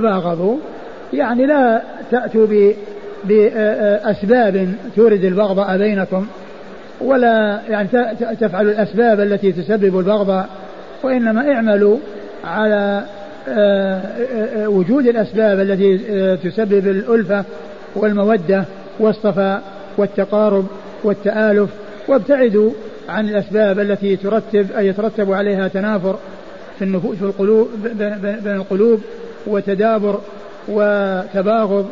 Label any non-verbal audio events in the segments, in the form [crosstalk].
تباغضوا يعني لا تأتوا بأسباب تورد البغضاء بينكم ولا يعني تفعلوا الأسباب التي تسبب البغضاء وإنما اعملوا على آه، آه، آه، وجود الأسباب التي تسبب الألفة والمودة والصفاء والتقارب والتآلف. وابتعدوا عن الأسباب التي ترتب أي يترتب عليها تنافر في النفوس في القلوب بين القلوب. وتدابر وتباغض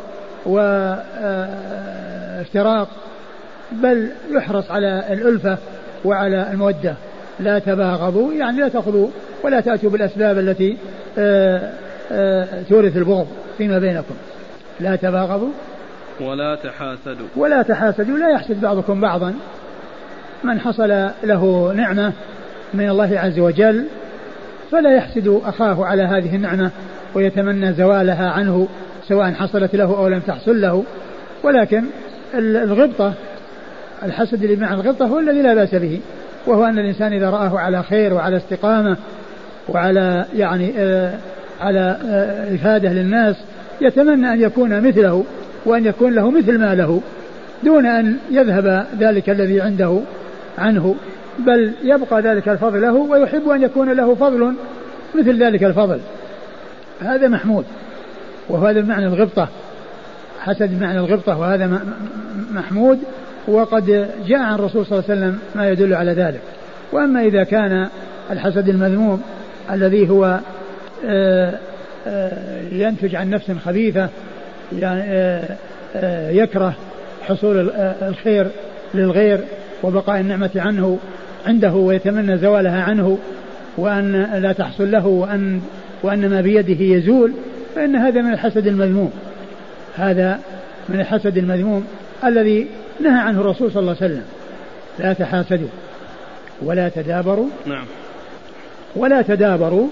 وافتراق بل يحرص على الألفة وعلى المودة. لا تباغضوا يعني لا تأخذوا ولا تأتوا بالأسباب التي آه، آه، تورث البغض فيما بينكم. لا تباغضوا. ولا تحاسدوا. ولا تحاسدوا لا يحسد بعضكم بعضا. من حصل له نعمة من الله عز وجل فلا يحسد أخاه على هذه النعمة. ويتمنى زوالها عنه سواء حصلت له أو لم تحصل له. ولكن الغبطة الحسد اللي مع الغبطة هو الذي لا بأس به. وهو أن الإنسان إذا رآه على خير وعلى استقامة وعلى يعني آه على آه إفادة للناس يتمنى أن يكون مثله وأن يكون له مثل ما له دون أن يذهب ذلك الذي عنده عنه. بل يبقى ذلك الفضل له ويحب أن يكون له فضل مثل ذلك الفضل. هذا محمود وهذا بمعنى الغبطة حسد بمعنى الغبطة وهذا محمود وقد جاء عن الرسول صلى الله عليه وسلم ما يدل على ذلك. وأما إذا كان الحسد المذموم الذي هو آه، آه، ينتج عن نفس خبيثة يعني آه، يكره حصول الخير للغير وبقاء النعمة عنه عنده ويتمنى زوالها عنه وأن لا تحصل له وأن وأن ما بيده يزول فإن هذا من الحسد المذموم. هذا من الحسد المذموم الذي نهى عنه الرسول صلى الله عليه وسلم. لا تحاسدوا ولا تدابروا. نعم. ولا تدابروا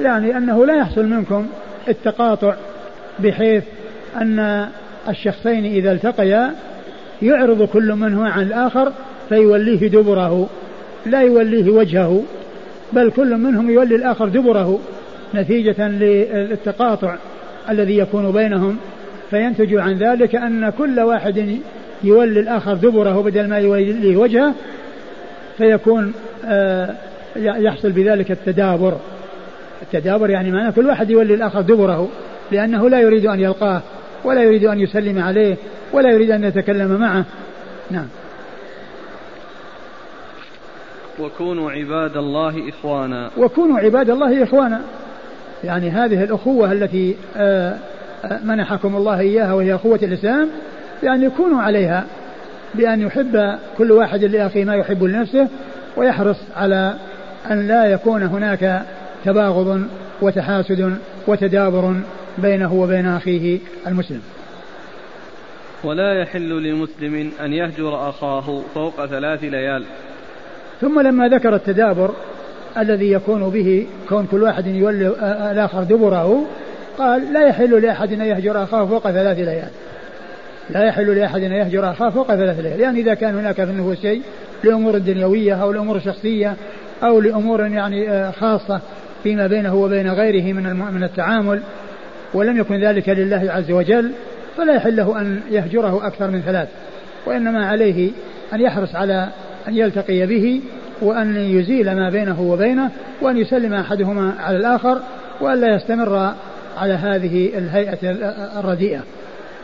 يعني أنه لا يحصل منكم التقاطع بحيث أن الشخصين إذا التقيا يعرض كل منهما عن الآخر فيوليه دبره. لا يوليه وجهه بل كل منهم يولي الآخر دبره. نتيجة للتقاطع الذي يكون بينهم فينتج عن ذلك أن كل واحد يولي الآخر دبره بدل ما يوليه وجهه فيكون آه، يحصل بذلك التدابر. التدابر يعني معناه كل واحد يولي الآخر دبره لأنه لا يريد أن يلقاه ولا يريد أن يسلم عليه ولا يريد أن يتكلم معه. نعم. وكونوا عباد الله إخوانا. وكونوا عباد الله إخوانا. يعني هذه الأخوة التي آه، آه، منحكم الله إياها وهي أخوة الإسلام يعني يكونوا عليها بأن يحب كل واحد لأخيه ما يحب لنفسه ويحرص على أن لا يكون هناك تباغض وتحاسد وتدابر بينه وبين أخيه المسلم. ولا يحل لمسلم أن يهجر أخاه فوق ثلاث ليال. ثم لما ذكر التدابر الذي يكون به كون كل واحد يولي الآخر دبره قال لا يحل لأحد أن يهجر أخاه فوق ثلاث ليال. لا يحل لأحد أن يهجر أخاه فوق ثلاث ليال. يعني إذا كان هناك في النفوس شيء لأمور دنيوية أو لأمور شخصية أو لأمور يعني آه، خاصة فيما بينه وبين غيره من من التعامل ولم يكن ذلك لله عز وجل فلا يحل له أن يهجره أكثر من ثلاث. وإنما عليه أن يحرص على أن يلتقي به وأن يزيل ما بينه وبينه وأن يسلم أحدهما على الآخر وأن لا يستمر على هذه الهيئة الرديئة.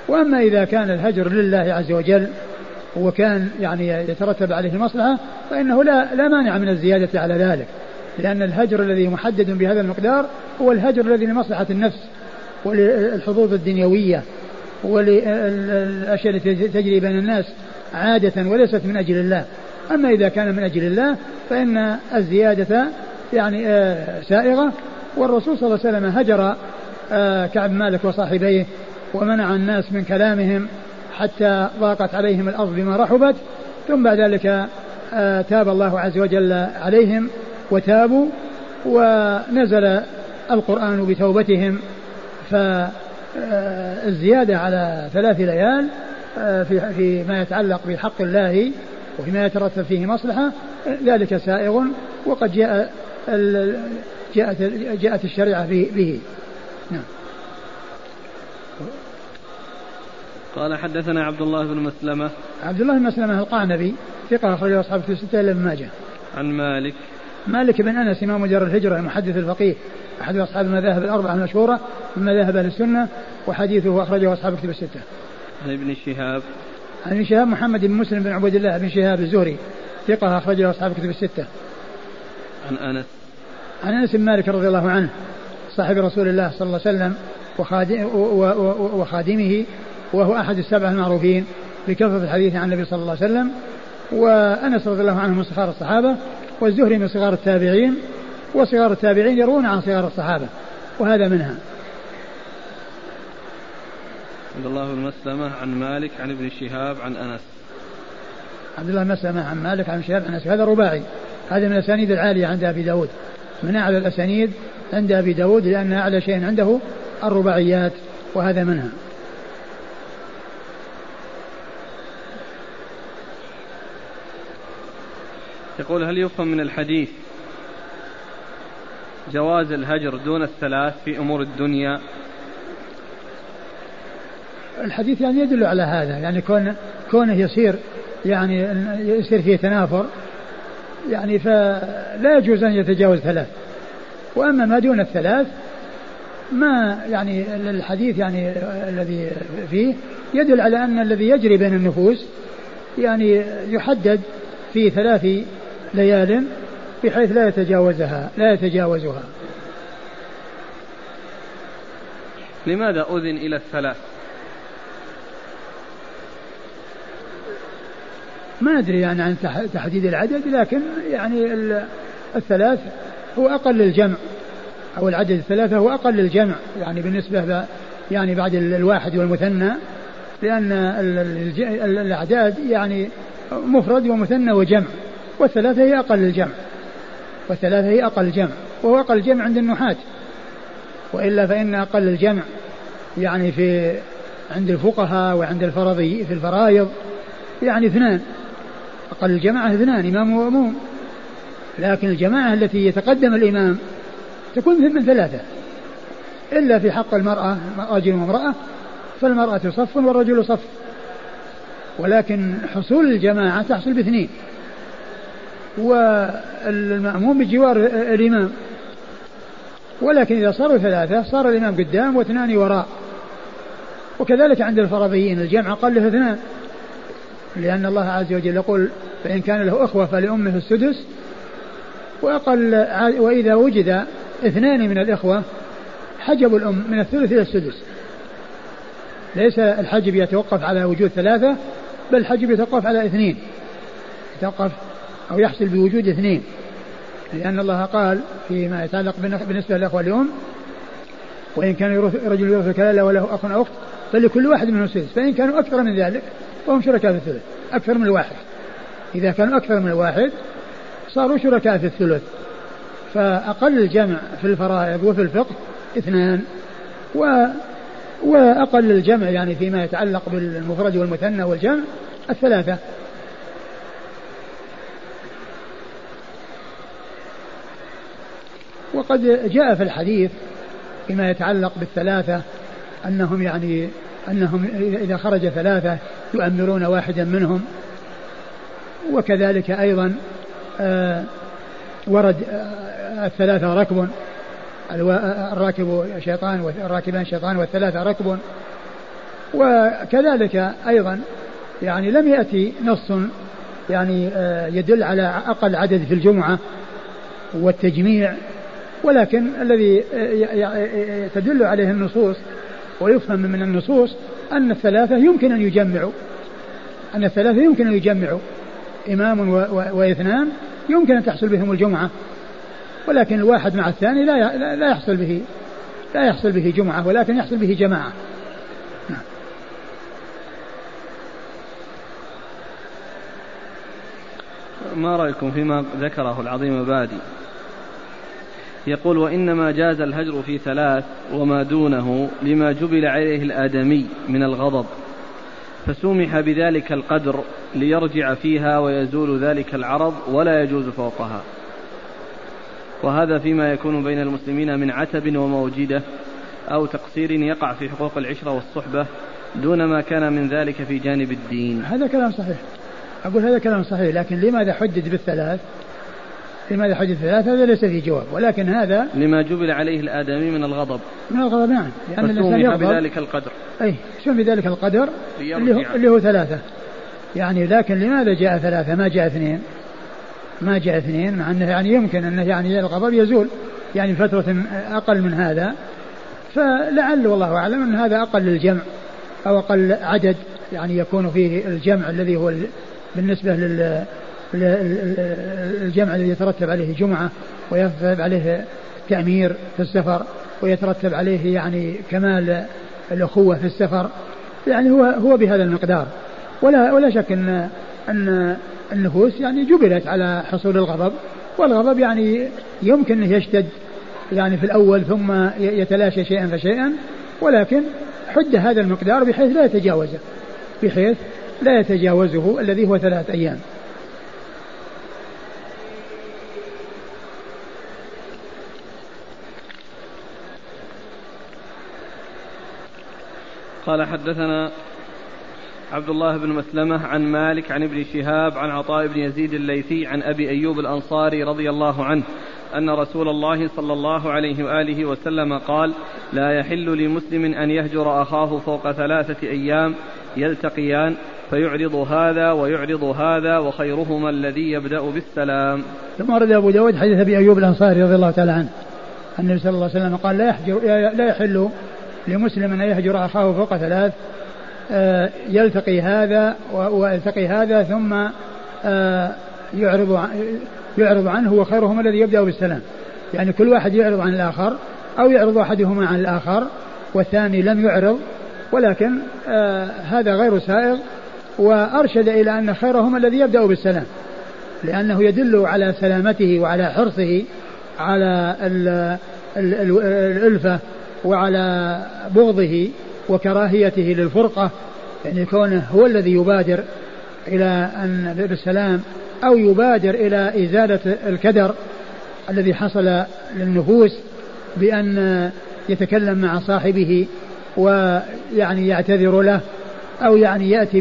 وأما إذا كان الهجر لله عز وجل وكان يعني يترتب عليه المصلحة فإنه لا لا مانع من الزيادة على ذلك. لأن الهجر الذي محدد بهذا المقدار هو الهجر الذي لمصلحة النفس وللحظوظ الدنيوية وللأشياء التي تجري بين الناس عادة وليست من أجل الله. أما إذا كان من أجل الله فإن الزيادة يعني آه، سائغة. والرسول صلى الله عليه وسلم هجر آه، كعب مالك وصاحبيه ومنع الناس من كلامهم حتى ضاقت عليهم الأرض بما رحبت. ثم بعد ذلك آه، تاب الله عز وجل عليهم وتابوا. ونزل القرآن بتوبتهم. فالزيادة على ثلاث ليال في فيما يتعلق بحق الله وفيما يترتب فيه مصلحة ذلك سائغ وقد جاء جاءت جاءت الشريعة به. نعم. قال حدثنا عبد الله بن مسلمة. عبد الله بن مسلمة القعنبي ثقة أخرجه أصحاب في الستة إلا ماجه. عن مالك. مالك بن أنس إمام دار الهجرة المحدث الفقيه أحد أصحاب المذاهب الأربعة المشهورة من مذاهب أهل السنة وحديثه أخرجه أصحاب كتب الستة. عن ابن شهاب. عن ابن شهاب محمد بن مسلم بن عبيد الله بن شهاب الزهري ثقة أخرجه أصحاب كتب الستة. عن أنس عن أنس بن مالك رضي الله عنه صاحب رسول الله صلى الله عليه وسلم وخادمه وهو أحد السبعة المعروفين بكثرة الحديث عن النبي صلى الله عليه وسلم وأنس رضي الله عنه من صغار الصحابة والزهري من صغار التابعين وصغار التابعين يروون عن صغار الصحابة وهذا منها عبد الله بن مسلمة عن مالك عن ابن شهاب عن أنس. عبد الله بن مسلمة عن مالك عن شهاب عن أنس. هذا رباعي. هذا من الأسانيد العالية عند أبي داود. من أعلى الأسانيد عند أبي داود لأن أعلى شيء عنده الرباعيات وهذا منها. يقول هل يفهم من الحديث جواز الهجر دون الثلاث في أمور الدنيا الحديث يعني يدل على هذا يعني كون كونه يصير يعني يصير فيه تنافر يعني فلا يجوز أن يتجاوز ثلاث. وأما ما دون الثلاث ما يعني الحديث يعني الذي فيه يدل على أن الذي يجري بين النفوس يعني يحدد في ثلاث ليال بحيث لا يتجاوزها لا يتجاوزها. لماذا أذن إلى الثلاث؟ ما أدري يعني عن تحديد العدد لكن يعني الثلاث هو أقل الجمع أو العدد الثلاثة هو أقل الجمع يعني بالنسبة يعني بعد الواحد والمثنى لأن الأعداد يعني مفرد ومثنى وجمع. والثلاثة هي أقل الجمع والثلاثة هي أقل الجمع وهو أقل الجمع عند النحاة. وإلا فإن أقل الجمع يعني في عند الفقهاء وعند الفرضي في الفرائض يعني اثنان. أقل الجماعة اثنان إمام ومأموم. لكن الجماعة التي يتقدم الإمام تكون من ثلاثة. إلا في حق المرأة رجل وامرأة فالمرأة صف والرجل صف. ولكن حصول الجماعة تحصل باثنين. والمأموم بجوار الإمام. ولكن إذا صاروا ثلاثة صار الإمام قدام واثنان وراء. وكذلك عند الفرضيين الجمع أقل له اثنان. لأن الله عز وجل يقول فإن كان له أخوة فلأمه السدس وأقل وإذا وجد اثنان من الإخوة حجب الأم من الثلث إلى السدس. ليس الحجب يتوقف على وجود ثلاثة بل الحجب يتوقف على اثنين. يتوقف أو يحصل بوجود اثنين. لأن الله قال فيما يتعلق بالنسبة للأخوة اليوم وإن كان رجل يورث كلالة وله أخ أو أخت فلكل واحد منهم سدس. فإن كانوا أكثر من ذلك فهم شركاء في الثلث أكثر من الواحد. إذا كانوا أكثر من الواحد صاروا شركاء في الثلث. فأقل الجمع في الفرائض وفي الفقه اثنان و وأقل الجمع يعني فيما يتعلق بالمفرد والمثنى والجمع الثلاثة. وقد جاء في الحديث فيما يتعلق بالثلاثة أنهم يعني أنهم إذا خرج ثلاثة يؤمرون واحدا منهم. وكذلك أيضا آه ورد آه الثلاثة ركب الراكب شيطان والراكبان شيطان والثلاثة ركب. وكذلك أيضا يعني لم يأتي نص يعني آه يدل على أقل عدد في الجمعة والتجميع. ولكن الذي تدل عليه النصوص ويفهم من النصوص أن الثلاثة يمكن أن يجمعوا. أن الثلاثة يمكن أن يجمعوا. إمام واثنان يمكن أن تحصل بهم الجمعة. ولكن الواحد مع الثاني لا لا يحصل به لا يحصل به جمعة ولكن يحصل به جماعة. ما رأيكم فيما ذكره العظيم بادي يقول وإنما جاز الهجر في ثلاث وما دونه لما جبل عليه الآدمي من الغضب فسمح بذلك القدر ليرجع فيها ويزول ذلك العرض ولا يجوز فوقها. وهذا فيما يكون بين المسلمين من عتب وموجدة أو تقصير يقع في حقوق العشرة والصحبة دون ما كان من ذلك في جانب الدين. هذا كلام صحيح. أقول هذا كلام صحيح لكن لماذا حدد بالثلاث؟ لماذا حدد بالثلاث هذا ليس فيه جواب ولكن هذا لما جبل عليه الآدمي من الغضب. من الغضب نعم لأن الإنسان يغضب. بذلك القدر. أي شو بذلك القدر اللي هو, اللي هو ثلاثة. يعني لكن لماذا جاء ثلاثة؟ ما جاء اثنين. ما جاء اثنين مع أنه يعني يمكن أنه يعني الغضب يزول. يعني فترة أقل من هذا. فلعل والله أعلم أن هذا أقل للجمع أو أقل عدد يعني يكون فيه الجمع الذي هو بالنسبة لل الجمع الذي يترتب عليه جمعة ويترتب عليه تأمير في السفر ويترتب عليه يعني كمال الأخوة في السفر يعني هو هو بهذا المقدار. ولا ولا شك ان إن النفوس يعني جبلت على حصول الغضب والغضب يعني يمكن انه يشتد يعني في الأول ثم يتلاشى شيئا فشيئا ولكن حد هذا المقدار بحيث لا يتجاوزه بحيث لا يتجاوزه الذي هو ثلاثة أيام. قال حدثنا عبد الله بن مسلمة عن مالك عن ابن شهاب عن عطاء بن يزيد الليثي عن أبي أيوب الأنصاري رضي الله عنه أن رسول الله صلى الله عليه وآله وسلم قال لا يحل لمسلم أن يهجر أخاه فوق ثلاثة أيام يلتقيان فيعرض هذا ويعرض هذا وخيرهما الذي يبدأ بالسلام. ثم ورد أبو داود حديث أبي أيوب الأنصاري رضي الله تعالى عنه. النبي صلى الله عليه وسلم قال لا يحجر لا يحل لمسلم أن يهجر أخاه فوق ثلاث آه، يلتقي هذا ويلتقي هذا ثم آه، يعرض يعرض عنه وخيرهما الذي يبدأ بالسلام. يعني كل واحد يعرض عن الآخر أو يعرض أحدهما عن الآخر والثاني لم يعرض ولكن آه هذا غير سائغ وأرشد إلى أن خيرهما الذي يبدأ بالسلام. لأنه يدل على سلامته وعلى حرصه على الألفة وعلى بغضه وكراهيته للفرقة يعني كونه هو الذي يبادر إلى أن بالسلام أو يبادر إلى إزالة الكدر الذي حصل للنفوس بأن يتكلم مع صاحبه ويعني يعتذر له أو يعني يأتي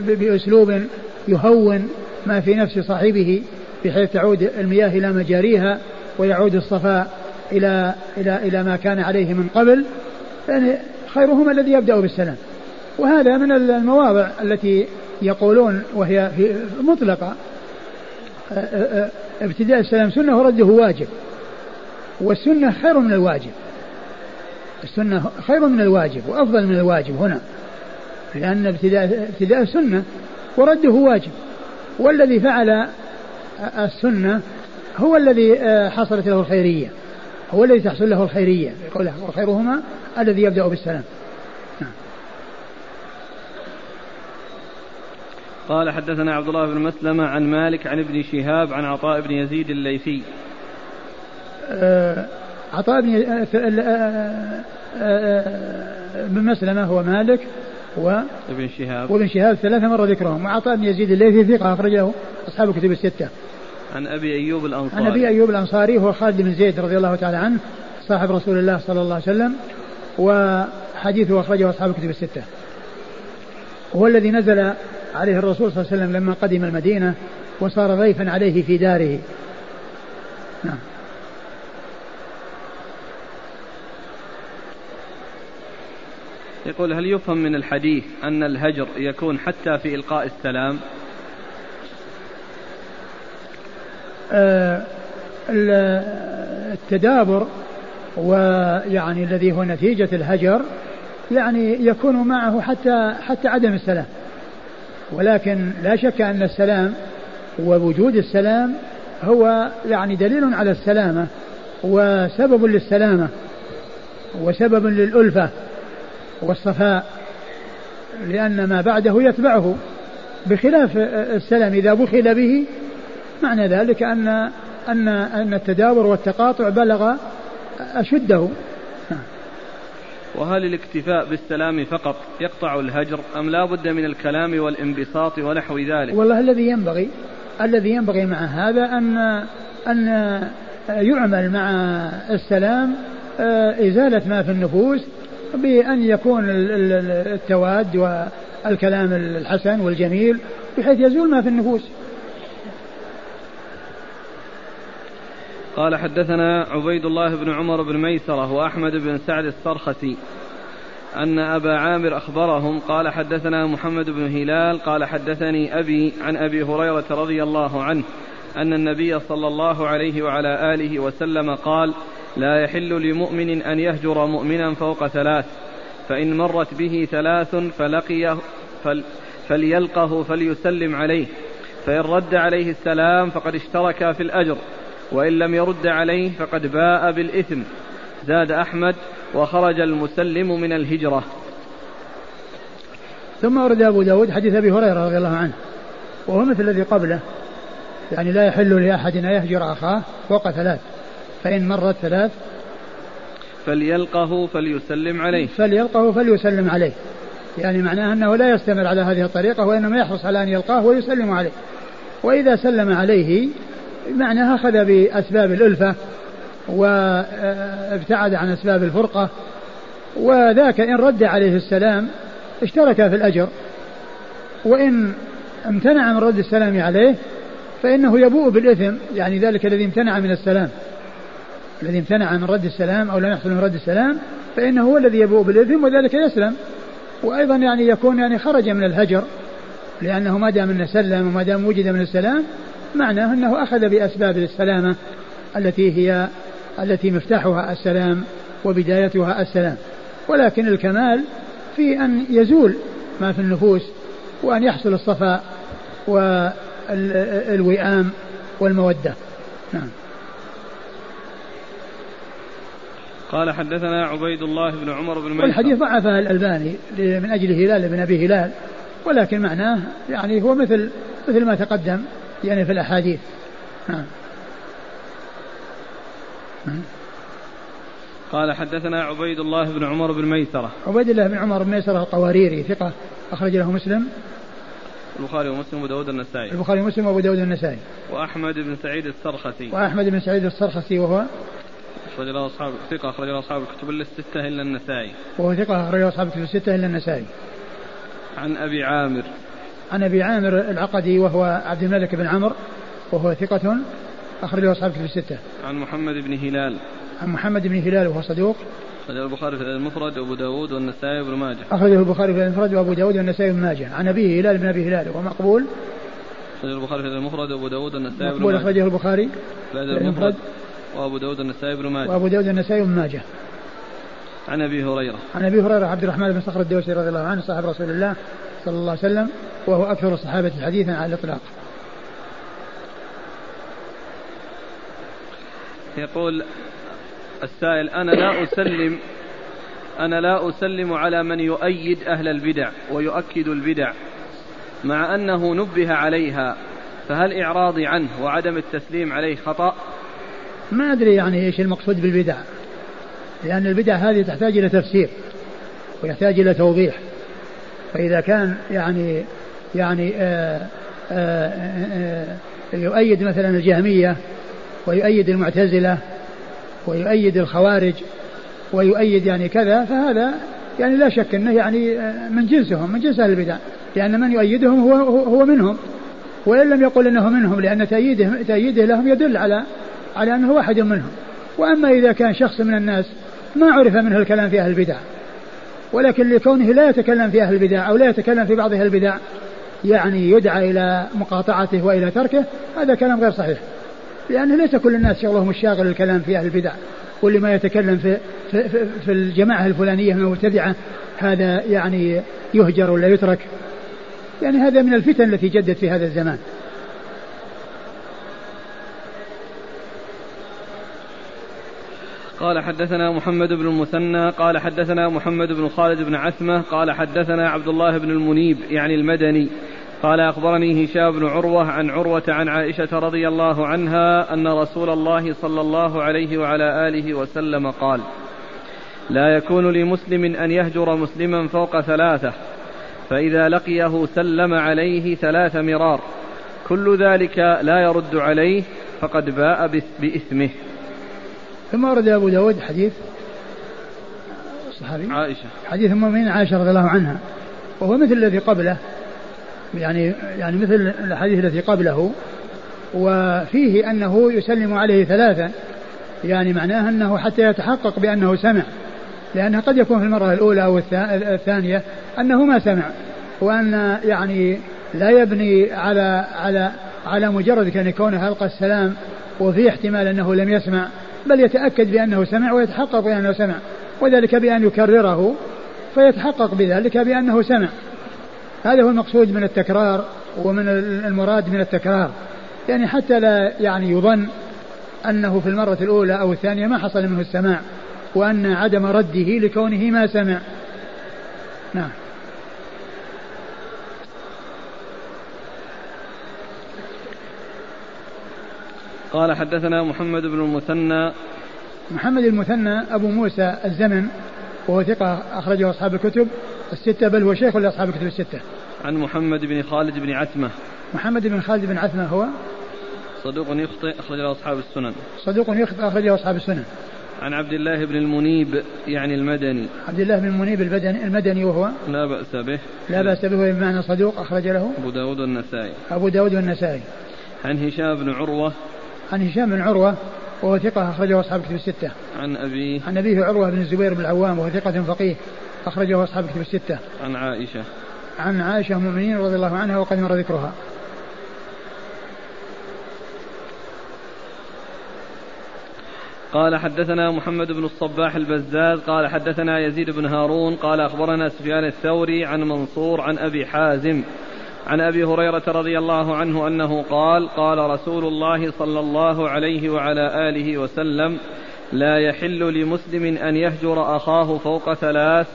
بأسلوب يهون ما في نفس صاحبه بحيث تعود المياه إلى مجاريها ويعود الصفاء إلى إلى إلى ما كان عليه من قبل يعني خيرهما الذي يبدأ بالسلام. وهذا من المواضع التي يقولون وهي في مطلقة. ابتداء السلام سنة ورده واجب. والسنة خير من الواجب. السنة خير من الواجب وأفضل من الواجب هنا. لأن ابتداء ابتداء السنة ورده واجب. والذي فعل السنة هو الذي حصلت له الخيرية. هو الذي تحصل له الخيرية يقول وخيرهما الذي يبدأ بالسلام. نعم. قال حدثنا عبد الله بن مسلمة عن مالك عن ابن شهاب عن عطاء بن يزيد الليثي. آه عطاء بن آه آه, بن مسلمة هو مالك و ابن شهاب. وابن شهاب ثلاثة مرة ذكرهم. وعطاء بن يزيد الليثي ثقة أخرجه أصحاب الكتب الستة. عن أبي أيوب الأنصاري. عن أبي أيوب الأنصاري هو خالد بن زيد رضي الله تعالى عنه صاحب رسول الله صلى الله عليه وسلم وحديثه أخرجه أصحاب الكتب الستة. هو الذي نزل عليه الرسول صلى الله عليه وسلم لما قدم المدينة وصار ضيفا عليه في داره. نعم. يقول هل يفهم من الحديث أن الهجر يكون حتى في إلقاء السلام آه التدابر ويعني الذي هو نتيجة الهجر يعني يكون معه حتى حتى عدم السلام. ولكن لا شك أن السلام ووجود السلام هو يعني دليل على السلامة وسبب للسلامة وسبب للألفة والصفاء لأن ما بعده يتبعه بخلاف السلام. إذا بخل به معنى ذلك أن أن أن التدابر والتقاطع بلغ أشده. وهل الاكتفاء بالسلام فقط يقطع الهجر أم لا بد من الكلام والانبساط ونحو ذلك؟ والله الذي ينبغي الذي ينبغي مع هذا أن أن يعمل مع السلام آه، إزالة ما في النفوس بأن يكون التواد والكلام الحسن والجميل بحيث يزول ما في النفوس. قال حدثنا عبيد الله بن عمر بن ميسرة وأحمد بن سعد السرخسي أن أبا عامر أخبرهم قال حدثنا محمد بن هلال قال حدثني أبي عن أبي هريرة رضي الله عنه أن النبي صلى الله عليه وعلى آله وسلم قال لا يحل لمؤمن أن يهجر مؤمنا فوق ثلاث فإن مرت به ثلاث فلقيه فل فليلقه فليسلم عليه فإن رد عليه السلام فقد اشترك في الأجر وإن لم يرد عليه فقد باء بالإثم. زاد أحمد وخرج المسلم من الهجرة. ثم ورد أبو داود حديث أبي هريرة رضي الله عنه. وهو مثل الذي قبله. يعني لا يحل لأحد أن يهجر أخاه فوق ثلاث. فإن مرت ثلاث. فليلقه فليسلم عليه. فليلقه فليسلم عليه. يعني معناه أنه لا يستمر على هذه الطريقة وإنما يحرص على أن يلقاه ويسلم عليه. وإذا سلم عليه معناها أخذ بأسباب الألفة وابتعد عن أسباب الفرقة وذاك إن رد عليه السلام اشترك في الأجر وإن امتنع من رد السلام عليه فإنه يبوء بالإثم يعني ذلك الذي امتنع من السلام. الذي امتنع من رد السلام أو لم يحصل من رد السلام فإنه هو الذي يبوء بالإثم وذلك يسلم. وأيضا يعني يكون يعني خرج من الهجر لأنه ما دام أنه سلم وما دام وجد من السلام معناه أنه أخذ بأسباب السلامة التي هي التي مفتاحها السلام وبدايتها السلام. ولكن الكمال في أن يزول ما في النفوس وأن يحصل الصفاء والوئام والمودة. نعم. قال حدثنا عبيد الله بن عمر بن ميسر. والحديث ضعفه الألباني من أجل هلال بن أبي هلال ولكن معناه يعني هو مثل مثل ما تقدم. يعني في الأحاديث. نعم. قال حدثنا عبيد الله بن عمر بن ميسرة. عبيد الله بن عمر بن ميسرة الطواريري ثقة أخرج له مسلم. البخاري ومسلم وأبو داود النسائي. البخاري ومسلم وأبو داود النسائي. وأحمد بن سعيد السرخسي. وأحمد بن سعيد السرخسي وهو؟ أخرج له أصحاب ثقة أخرج له أصحاب الكتب الستة إلا النسائي. وهو ثقة أخرج له أصحاب الكتب الستة إلا النسائي. عن أبي عامر. عن أبي عامر العقدي وهو عبد الملك بن عمرو وهو ثقة أخرج له أصحاب الكتب الستة. عن محمد بن هلال. عن محمد بن هلال وهو صدوق. أخرجه البخاري في المفرد وأبو داود والنسائي وابن ماجه. أخرجه البخاري في المفرد وأبو داود والنسائي وابن ماجه. عن أبيه هلال بن أبي هلال وهو مقبول. أخرجه البخاري في المفرد وأبو داود والنسائي وابن ماجه. أخرجه البخاري في المفرد وأبو داود والنسائي وابن ماجه. وأبو داود والنسائي وابن ماجه. عن أبي هريرة. عن أبي هريرة عبد الرحمن بن صخر الدوسي رضي الله عنه صاحب رسول الله. صلى الله عليه وسلم وهو أكثر الصحابة حديثا على الإطلاق. يقول السائل أنا لا أسلم أنا لا أسلم على من يؤيد أهل البدع ويؤكد البدع مع أنه نبه عليها فهل إعراضي عنه وعدم التسليم عليه خطأ؟ ما أدري يعني إيش المقصود بالبدع لأن البدع هذه تحتاج إلى تفسير ويحتاج إلى توضيح. فإذا كان يعني يعني آآ آآ آآ يؤيد مثلا الجهمية ويؤيد المعتزلة ويؤيد الخوارج ويؤيد يعني كذا فهذا يعني لا شك إنه يعني من جنسهم من جنس أهل البدع لأن من يؤيدهم هو هو منهم. وإن لم يقل إنه منهم لأن تأييده تأييده لهم يدل على على أنه واحد منهم. وأما إذا كان شخص من الناس ما عرف منه الكلام في أهل البدع. ولكن لكونه لا يتكلم في أهل البدع أو لا يتكلم في بعض أهل البدع يعني يدعى إلى مقاطعته وإلى تركه هذا كلام غير صحيح. لأن ليس كل الناس شغلهم الشاغل الكلام في أهل البدع. واللي ما يتكلم في, في, في, في الجماعة الفلانية من المبتدعة هذا يعني يهجر ولا يترك. يعني هذا من الفتن التي جدت في هذا الزمان. قال حدثنا محمد بن المثنى قال حدثنا محمد بن خالد بن عثمة قال حدثنا عبد الله بن المنيب يعني المدني. قال أخبرني هشام بن عروة عن عروة عن عائشة رضي الله عنها أن رسول الله صلى الله عليه وعلى آله وسلم قال لا يكون لمسلم أن يهجر مسلما فوق ثلاثة فإذا لقيه سلم عليه ثلاث مرار. كل ذلك لا يرد عليه فقد باء بإثمه. ثم ورد أبو داود حديث الصحابي عائشة. حديث أم المؤمنين عائشة رضي الله عنها. وهو مثل الذي قبله. يعني يعني مثل الحديث الذي قبله. وفيه أنه يسلم عليه ثلاثا. يعني معناه أنه حتى يتحقق بأنه سمع. لأنه قد يكون في المرة الأولى أو الثانية أنه ما سمع. وأن يعني لا يبني على على على مجرد كان كونه ألقى السلام. وفي احتمال أنه لم يسمع. بل يتأكد بأنه سمع ويتحقق بأنه سمع وذلك بأن يكرره فيتحقق بذلك بأنه سمع. هذا هو المقصود من التكرار ومن المراد من التكرار. يعني حتى لا يعني يظن أنه في المرة الأولى أو الثانية ما حصل منه السماع وأن عدم رده لكونه ما سمع. نعم. قال حدثنا محمد بن المثنى محمد المثنى أبو موسى الزمن وهو ثقة أخرجه أصحاب الكتب الستة بل هو شيخ لأصحاب الكتب الستة. عن محمد بن خالد بن عتمة. محمد بن خالد بن عتمة هو صدوق يخطئ أخرجه أصحاب السنن. صدوق يخطئ أخرجه أصحاب السنن. عن عبد الله بن المنيب يعني المدني. عبد الله بن المنيب البدني المدني وهو لا بأس به. لا بأس به بمعنى صدوق أخرج له. أبو داود والنسائي. أبو داود والنسائي. عن هشام بن عروة. عن هشام بن عروة وهو ثقة أخرجه أصحاب الكتب الستة. عن أبيه. عن أبيه عروة بن الزبير بن العوام وهو ثقة فقيه أخرجه أصحاب الكتب الستة. عن عائشة. عن عائشة أم المؤمنين رضي الله عنها وقد مر ذكرها. قال حدثنا محمد بن الصباح البزاز قال حدثنا يزيد بن هارون قال أخبرنا سفيان الثوري عن منصور عن أبي حازم عن أبي هريرة رضي الله عنه أنه قال قال رسول الله صلى الله عليه وعلى آله وسلم لا يحل لمسلم أن يهجر أخاه فوق ثلاث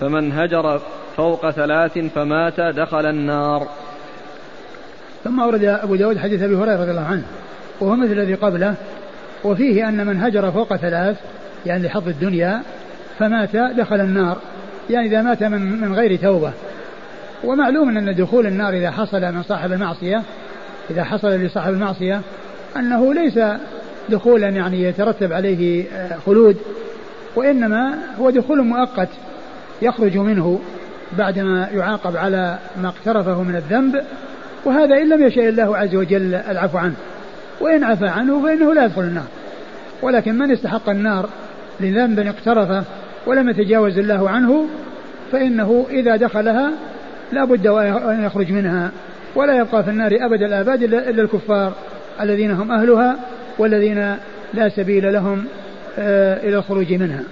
فمن هجر فوق ثلاث فمات دخل النار. ثم أورد أبو داود حديث أبي هريرة رضي الله عنه وهو مثل الذي قبله وفيه أن من هجر فوق ثلاث يعني لحظ الدنيا فمات دخل النار يعني إذا مات من, من غير توبة. ومعلوم أن دخول النار إذا حصل من صاحب المعصية إذا حصل لصاحب المعصية أنه ليس دخولا يعني يترتب عليه آه، خلود وإنما هو دخول مؤقت يخرج منه بعدما يعاقب على ما اقترفه من الذنب وهذا إن لم يشاء الله عز وجل العفو عنه. وإن عفى عنه فإنه لا يدخل النار. ولكن من استحق النار لذنب اقترفه ولم يتجاوز الله عنه فإنه إذا دخلها لا بد أن يخرج منها. ولا يبقى في النار أبد الآباد إلا الكفار الذين هم أهلها والذين لا سبيل لهم آه، إلى الخروج منها.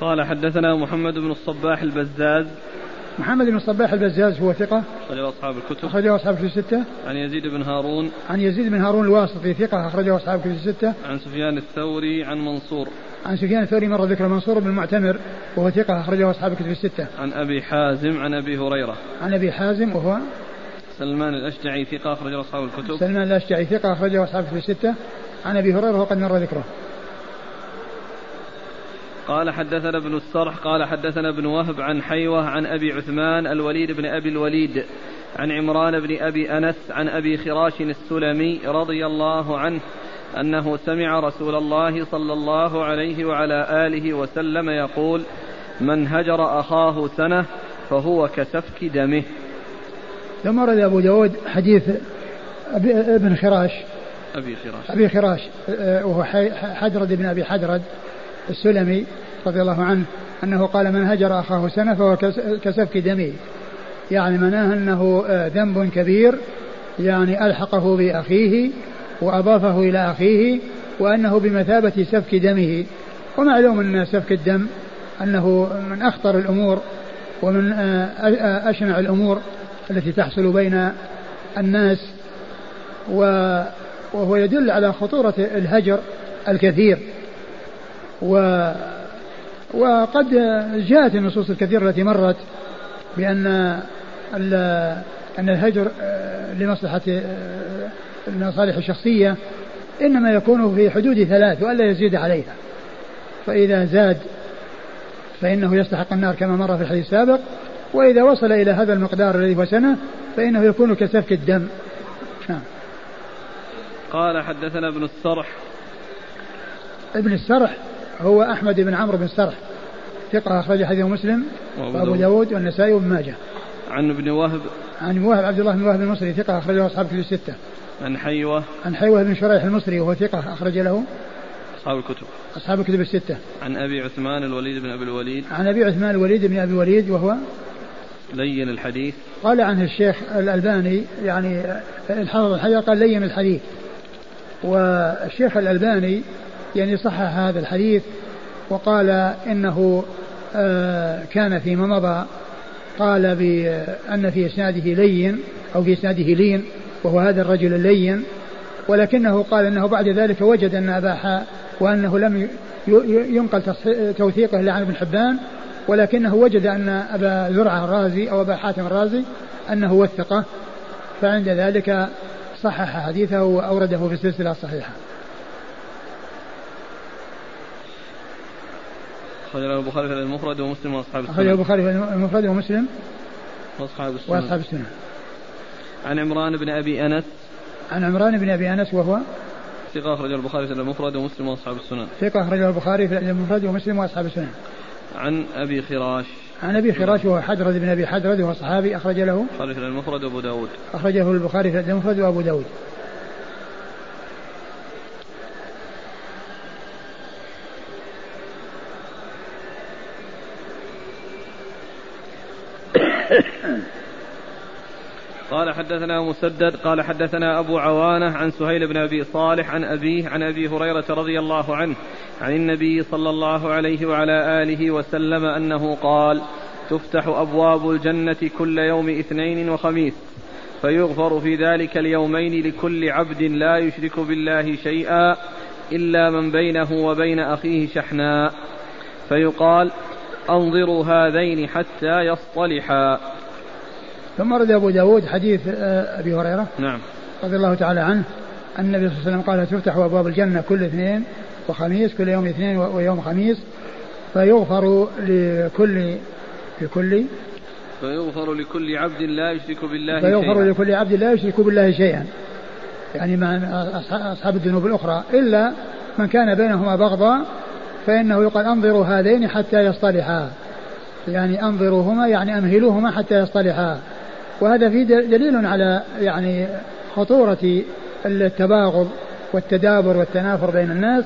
قال حدثنا محمد بن الصباح البزاز. محمد بن الصباح البزاز هو ثقة. أخرجه أصحاب الكتب. أخرجه أصحاب الكتب الستة. عن يزيد بن هارون. عن يزيد بن هارون الواسطي ثقة أخرجه أصحاب الكتب الستة. عن سفيان الثوري عن منصور. عن سفيان الثوري مر ذكر منصور بن المعتمر وهو ثقة أخرجه أصحاب الكتب الستة. عن أبي حازم عن أبي هريرة. عن أبي حازم وهو سلمان الأشجعي ثقة أخرجه أصحاب الكتب. سلمان الأشجعي ثقة أخرجه أصحاب الكتب الستة. عن أبي هريرة وقد مر ذكره. قال حدثنا ابن السرح قال حدثنا ابن وهب عن حيوة عن أبي عثمان الوليد بن أبي الوليد عن عمران بن أبي أنس عن أبي خراش السلمي رضي الله عنه أنه سمع رسول الله صلى الله عليه وعلى آله وسلم يقول من هجر أخاه سنة فهو كسفك دمه. ثم ورد أبو داود حديث ابن خراش. أبي خراش. أبي خراش آه، وهو حدرد بن أبي حدرد السلمي رضي الله عنه أنه قال من هجر أخاه سنة فهو كسفك دمه. يعني معناه أنه آه، ذنب كبير يعني ألحقه بأخيه وأضافه إلى أخيه وأنه بمثابة سفك دمه. ومعلوم أن سفك الدم أنه من أخطر الأمور ومن آه، آه، أشنع الأمور التي تحصل بين الناس وهو يدل على خطورة الهجر الكثير. و وقد جاءت النصوص الكثيرة التي مرت بأن أن الهجر آه، لمصلحة المصالح الشخصية إنما يكون في حدود ثلاث وألا يزيد عليها. فإذا زاد فإنه يستحق النار كما مر في الحديث السابق وإذا وصل إلى هذا المقدار الذي هو سنة فإنه يكون كسفك الدم. نعم. قال حدثنا ابن الصرح ابن السرح هو أحمد بن عمرو بن السرح. ثقة أخرج حديث مسلم وأبو داود والنسائي وابن ماجه. عن ابن وهب. عن وهب عبد الله بن وهب المصري ثقة أخرجه أصحاب كتب الستة. عن حيوة. عن حيوة بن شريح المصري وهو ثقة أخرج له. أصحاب الكتب. أصحاب الكتب الستة. عن أبي عثمان الوليد بن أبي الوليد. عن أبي عثمان الوليد بن أبي الوليد وهو لين الحديث. قال عنه الشيخ الألباني يعني الحافظ الحجر قال لين الحديث. والشيخ الألباني يعني صحح هذا الحديث وقال إنه آه، كان فيما مضى قال بأن في إسناده لين أو في إسناده لين وهو هذا الرجل اللين ولكنه قال أنه بعد ذلك وجد أن أباح وأنه لم ينقل توثيقه إلا عن ابن حبان ولكنه وجد أن أبا زرعة الرازي أو أبا حاتم الرازي أنه وثقه فعند ذلك صحح حديثه وأورده في السلسلة الصحيحة. أخرجه البخاري في المفرد ومسلم وأصحاب السنة أخرجه البخاري في المفرد ومسلم وأصحاب السنة وأصحاب السنة عن عمران بن أبي أنس. عن عمران بن أبي أنس وهو ثقة أخرجه البخاري في المفرد ومسلم وأصحاب السنن. ثقة أخرجه البخاري في المفرد ومسلم وأصحاب السنن. عن أبي خراش. عن أبي خراش وهو حدرد بن أبي حدرد وهو صحابي أخرج له البخاري في المفرد وأبو داود. أخرجه البخاري في المفرد وأبو داود. قال حدثنا مسدد قال حدثنا أبو عوانة عن سهيل بن أبي صالح عن أبيه عن أبي هريرة رضي الله عنه عن النبي صلى الله عليه وعلى آله وسلم أنه قال تفتح أبواب الجنة كل يوم اثنين وخميس فيغفر في ذلك اليومين لكل عبد لا يشرك بالله شيئا إلا من بينه وبين أخيه شحناء فيقال أنظروا هذين حتى يصطلحا ثم ورد أبو داود حديث آه، أبي هريرة نعم. رضي الله تعالى عنه أن النبي صلى الله عليه وسلم قال تفتح أبواب الجنة كل اثنين وخميس كل يوم اثنين ويوم خميس فيغفر لكل لكل؟ فيغفر لكل عبد لا يشرك بالله فيغفر شيئا لكل عبد لا يشرك بالله شيئا. يعني مع أصحاب الذنوب الأخرى. إلا من كان بينهما بغضاء فإنه يقال أنظروا هذين حتى يصطلحا. يعني أنظروهما يعني أمهلوهما حتى يصطلحا. وهذا فيه دليل على يعني خطورة التباغض والتدابر والتنافر بين الناس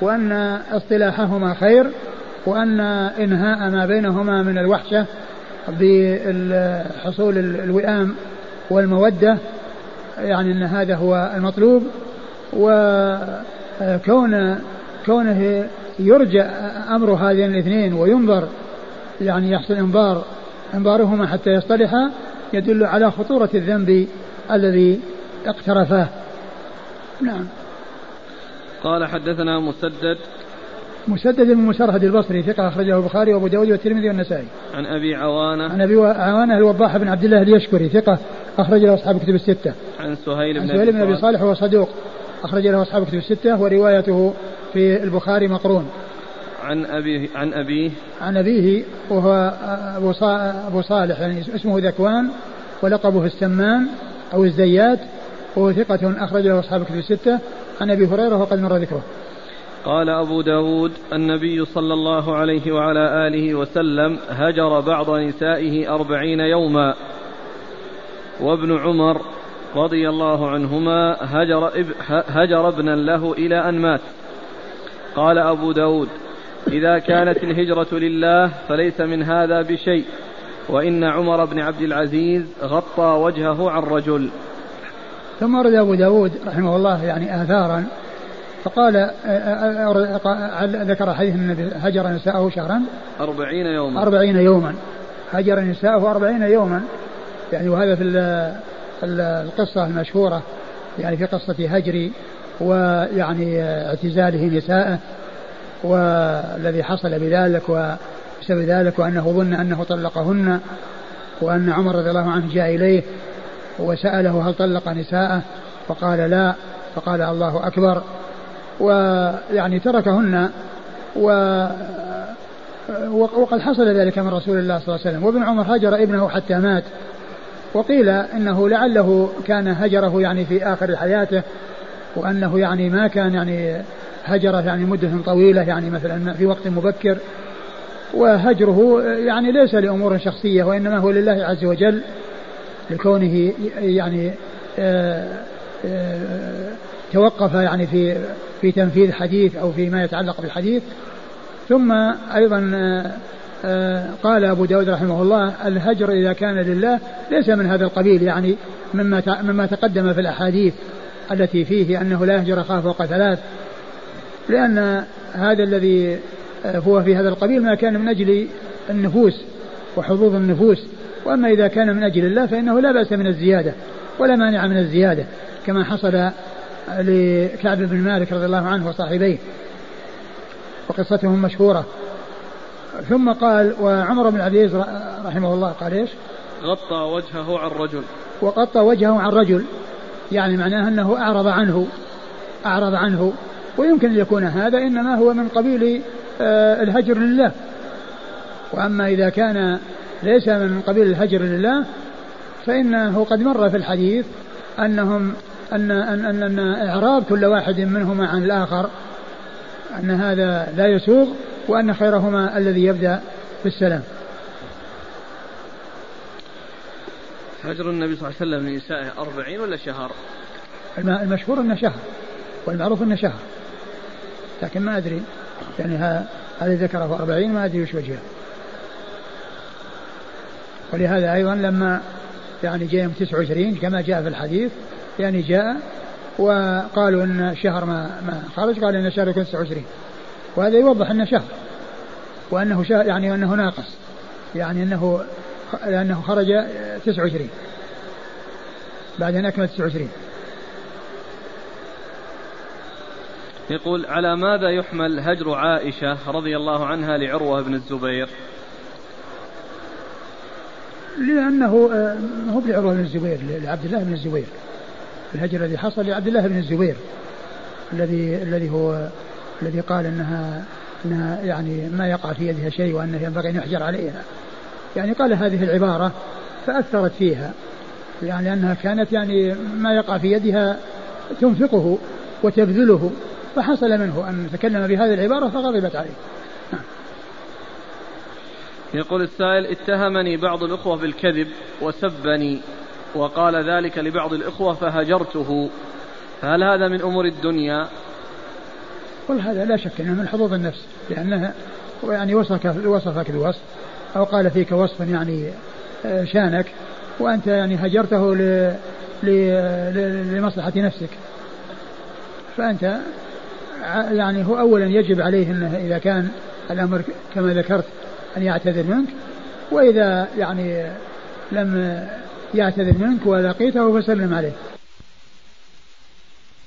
وأن اصطلاحهما خير وأن إنهاء ما بينهما من الوحشة بحصول الوئام والمودة يعني أن هذا هو المطلوب. وكون كونه يرجى أمر هذين الاثنين وينظر يعني يحصل انظار إنظارهما حتى يصطلحا يدل على خطورة الذنب الذي اقترفاه نعم قال حدثنا مسدد مسدد بن مسرهد البصري ثقة أخرجه البخاري وأبو داود والترمذي والنسائي. عن أبي عوانة. عن أبي عوانة الوضاح بن عبد الله اليشكري ثقة أخرج له أصحاب كتب الستة. عن سهيل بن عن سهيل بن أبي صالح وهو صدوق أخرج له أصحاب كتب الستة وروايته في البخاري مقرون. عن أبيه عن أبيه؟ عن أبيه وهو أبو صالح يعني اسمه ذكوان ولقبه السمان أو الزيات وهو ثقة أخرج له أصحاب كتب الستة. عن أبي هريرة وقد مر ذكره. قال أبو داود النبي صلى الله عليه وعلى آله وسلم هجر بعض نسائه أربعين يوما. وابن عمر رضي الله عنهما هجر, هجر ابنا له إلى أن مات. قال أبو داود إذا كانت الهجرة لله فليس من هذا بشيء. وإن عمر بن عبد العزيز غطى وجهه عن رجل. ثم ورد أبو داود رحمه الله يعني آثارا فقال ذكر حديث النبي هجر نساءه شهرا. أربعين يوما. أربعين يوما. هجر نساءه أربعين يوما. يعني وهذا في القصة المشهورة يعني في قصة هجر ويعني اعتزاله نساءه. والذي حصل بذلك وبسبب ذلك وأنه ظن أنه طلقهن وأن عمر رضي الله عنه جاء إليه وسأله هل طلق نساءه فقال لا فقال الله أكبر. ويعني تركهن و وقد حصل ذلك من رسول الله صلى الله عليه وسلم. وابن عمر هجر ابنه حتى مات. وقيل إنه لعله كان هجره يعني في آخر حياته وأنه يعني ما كان يعني هجرة يعني مدة طويلة يعني مثلا في وقت مبكر وهجره يعني ليس لأمور شخصية وإنما هو لله عز وجل لكونه يعني آه، آه، توقف يعني في في تنفيذ حديث أو فيما يتعلق بالحديث. ثم أيضا آه، قال أبو داود رحمه الله الهجر إذا كان لله ليس من هذا القبيل يعني مما مما تقدم في الأحاديث التي فيه أنه لا يهجر اخاه فوق ثلاث. لأن هذا الذي هو في هذا القبيل ما كان من أجل النفوس وحظوظ النفوس. وأما إذا كان من أجل الله فإنه لا بأس من الزيادة ولا مانع من الزيادة كما حصل لكعب بن مالك رضي الله عنه وصاحبيه وقصتهم مشهورة. ثم قال وعمر بن عبد العزيز رحمه الله قال إيش؟ غطى وجهه عن رجل. وغطى وجهه عن رجل يعني معناه أنه أعرض عنه أعرض عنه. ويمكن أن يكون هذا إنما هو من قبيل آه، الهجر لله وأما إذا كان ليس من قبيل الهجر لله فإنه قد مر في الحديث أنهم أن أن أن, أن إعراب كل واحد منهما عن الآخر أن هذا لا يسوغ وأن خيرهما الذي يبدأ بالسلام. هجر النبي صلى الله عليه وسلم لنسائه أربعين ولا شهر؟ المشهور أنه شهر والمعروف أنه شهر لكن ما أدري. يعني هذا ذكره أربعين ما أدري وش وجهه. ولهذا أيضا لما يعني جاء يوم 29 كما جاء في الحديث يعني جاء وقالوا إن الشهر ما ما خرج قال إن الشهر يكون 29 وهذا يوضح إنه شهر. وأنه شهر يعني أنه ناقص. يعني أنه لأنه خرج 29 بعد أن أكمل 29 يقول على ماذا يحمل هجر عائشة رضي الله عنها لعروة بن الزبير؟ لأنه آه، هو بعروة بن الزبير لعبد الله بن الزبير الهجر الذي حصل لعبد الله بن الزبير الذي الذي هو الذي قال إنها إنها يعني ما يقع في يدها شيء وأنه ينبغي أن يحجر عليها. يعني قال هذه العبارة فأثرت فيها يعني لأنها كانت يعني ما يقع في يدها تنفقه وتبذله فحصل منه أن تكلم بهذه العبارة فغضبت عليه. يقول السائل اتهمني بعض الأخوة بالكذب وسبني وقال ذلك لبعض الإخوة فهجرته هل هذا من أمور الدنيا قل هذا لا شك أنه من حظوظ النفس لأنها يعني وصفك وصفك بوصف أو قال فيك وصف يعني آه، شانك وأنت يعني هجرته. لمصلحة نفسك فأنت يعني هو أولا يجب عليه أنه إذا كان الأمر كما ذكرت أن يعتذر منك وإذا يعني لم يعتذر منك ولقيته فسلم عليه.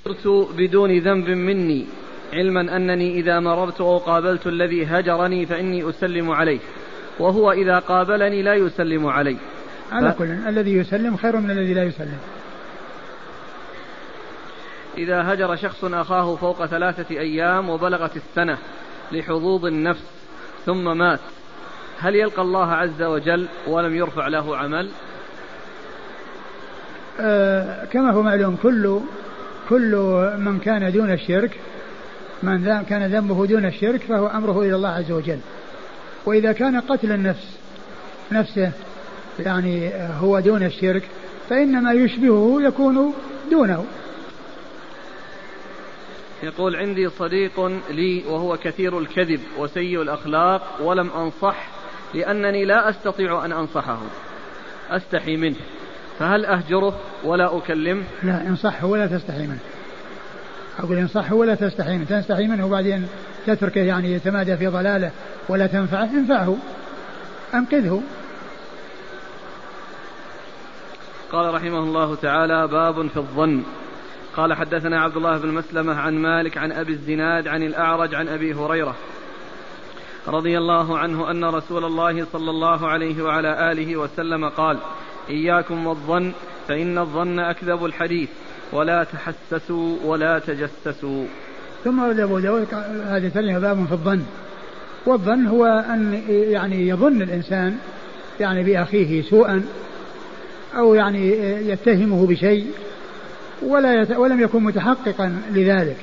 صرت بدون ذنب مني علما أنني إذا مررت أو قابلت الذي هجرني فإني أسلم عليه وهو إذا قابلني لا يسلم علي على ف... كل الذي يسلم خير من الذي لا يسلم. إذا هجر شخص أخاه فوق ثلاثة أيام وبلغت السنة لحظوظ النفس ثم مات هل يلقى الله عز وجل ولم يرفع له عمل؟ آه كما هو معلوم كل كل من كان دون الشرك من كان ذنبه دون الشرك فهو أمره إلى الله عز وجل. وإذا كان قتل النفس نفسه يعني هو دون الشرك فإنما يشبهه يكون دونه. يقول عندي صديق لي وهو كثير الكذب وسيء الأخلاق ولم أنصح لأنني لا أستطيع أن أنصحه. أستحي منه. فهل أهجره ولا أكلمه؟ لا انصحه ولا تستحي منه. أقول انصحه ولا تستحي منه. تستحي منه وبعدين تتركه يعني يتمادى في ضلاله ولا تنفعه انفعه. أنقذه قال رحمه الله تعالى باب في الظن. قال حدثنا عبد الله بن مسلمة عن مالك عن أبي الزناد عن الأعرج عن أبي هريرة رضي الله عنه أن رسول الله صلى الله عليه وعلى آله وسلم قال إياكم والظن فإن الظن أكذب الحديث ولا تحسسوا ولا تجسسوا. ثم ورد أبو داود هذه الترجمة باب في الظن. والظن هو أن يعني يظن الإنسان يعني بأخيه سوءا أو يعني يتهمه بشيء ولا يت... ولم يكن متحققا لذلك.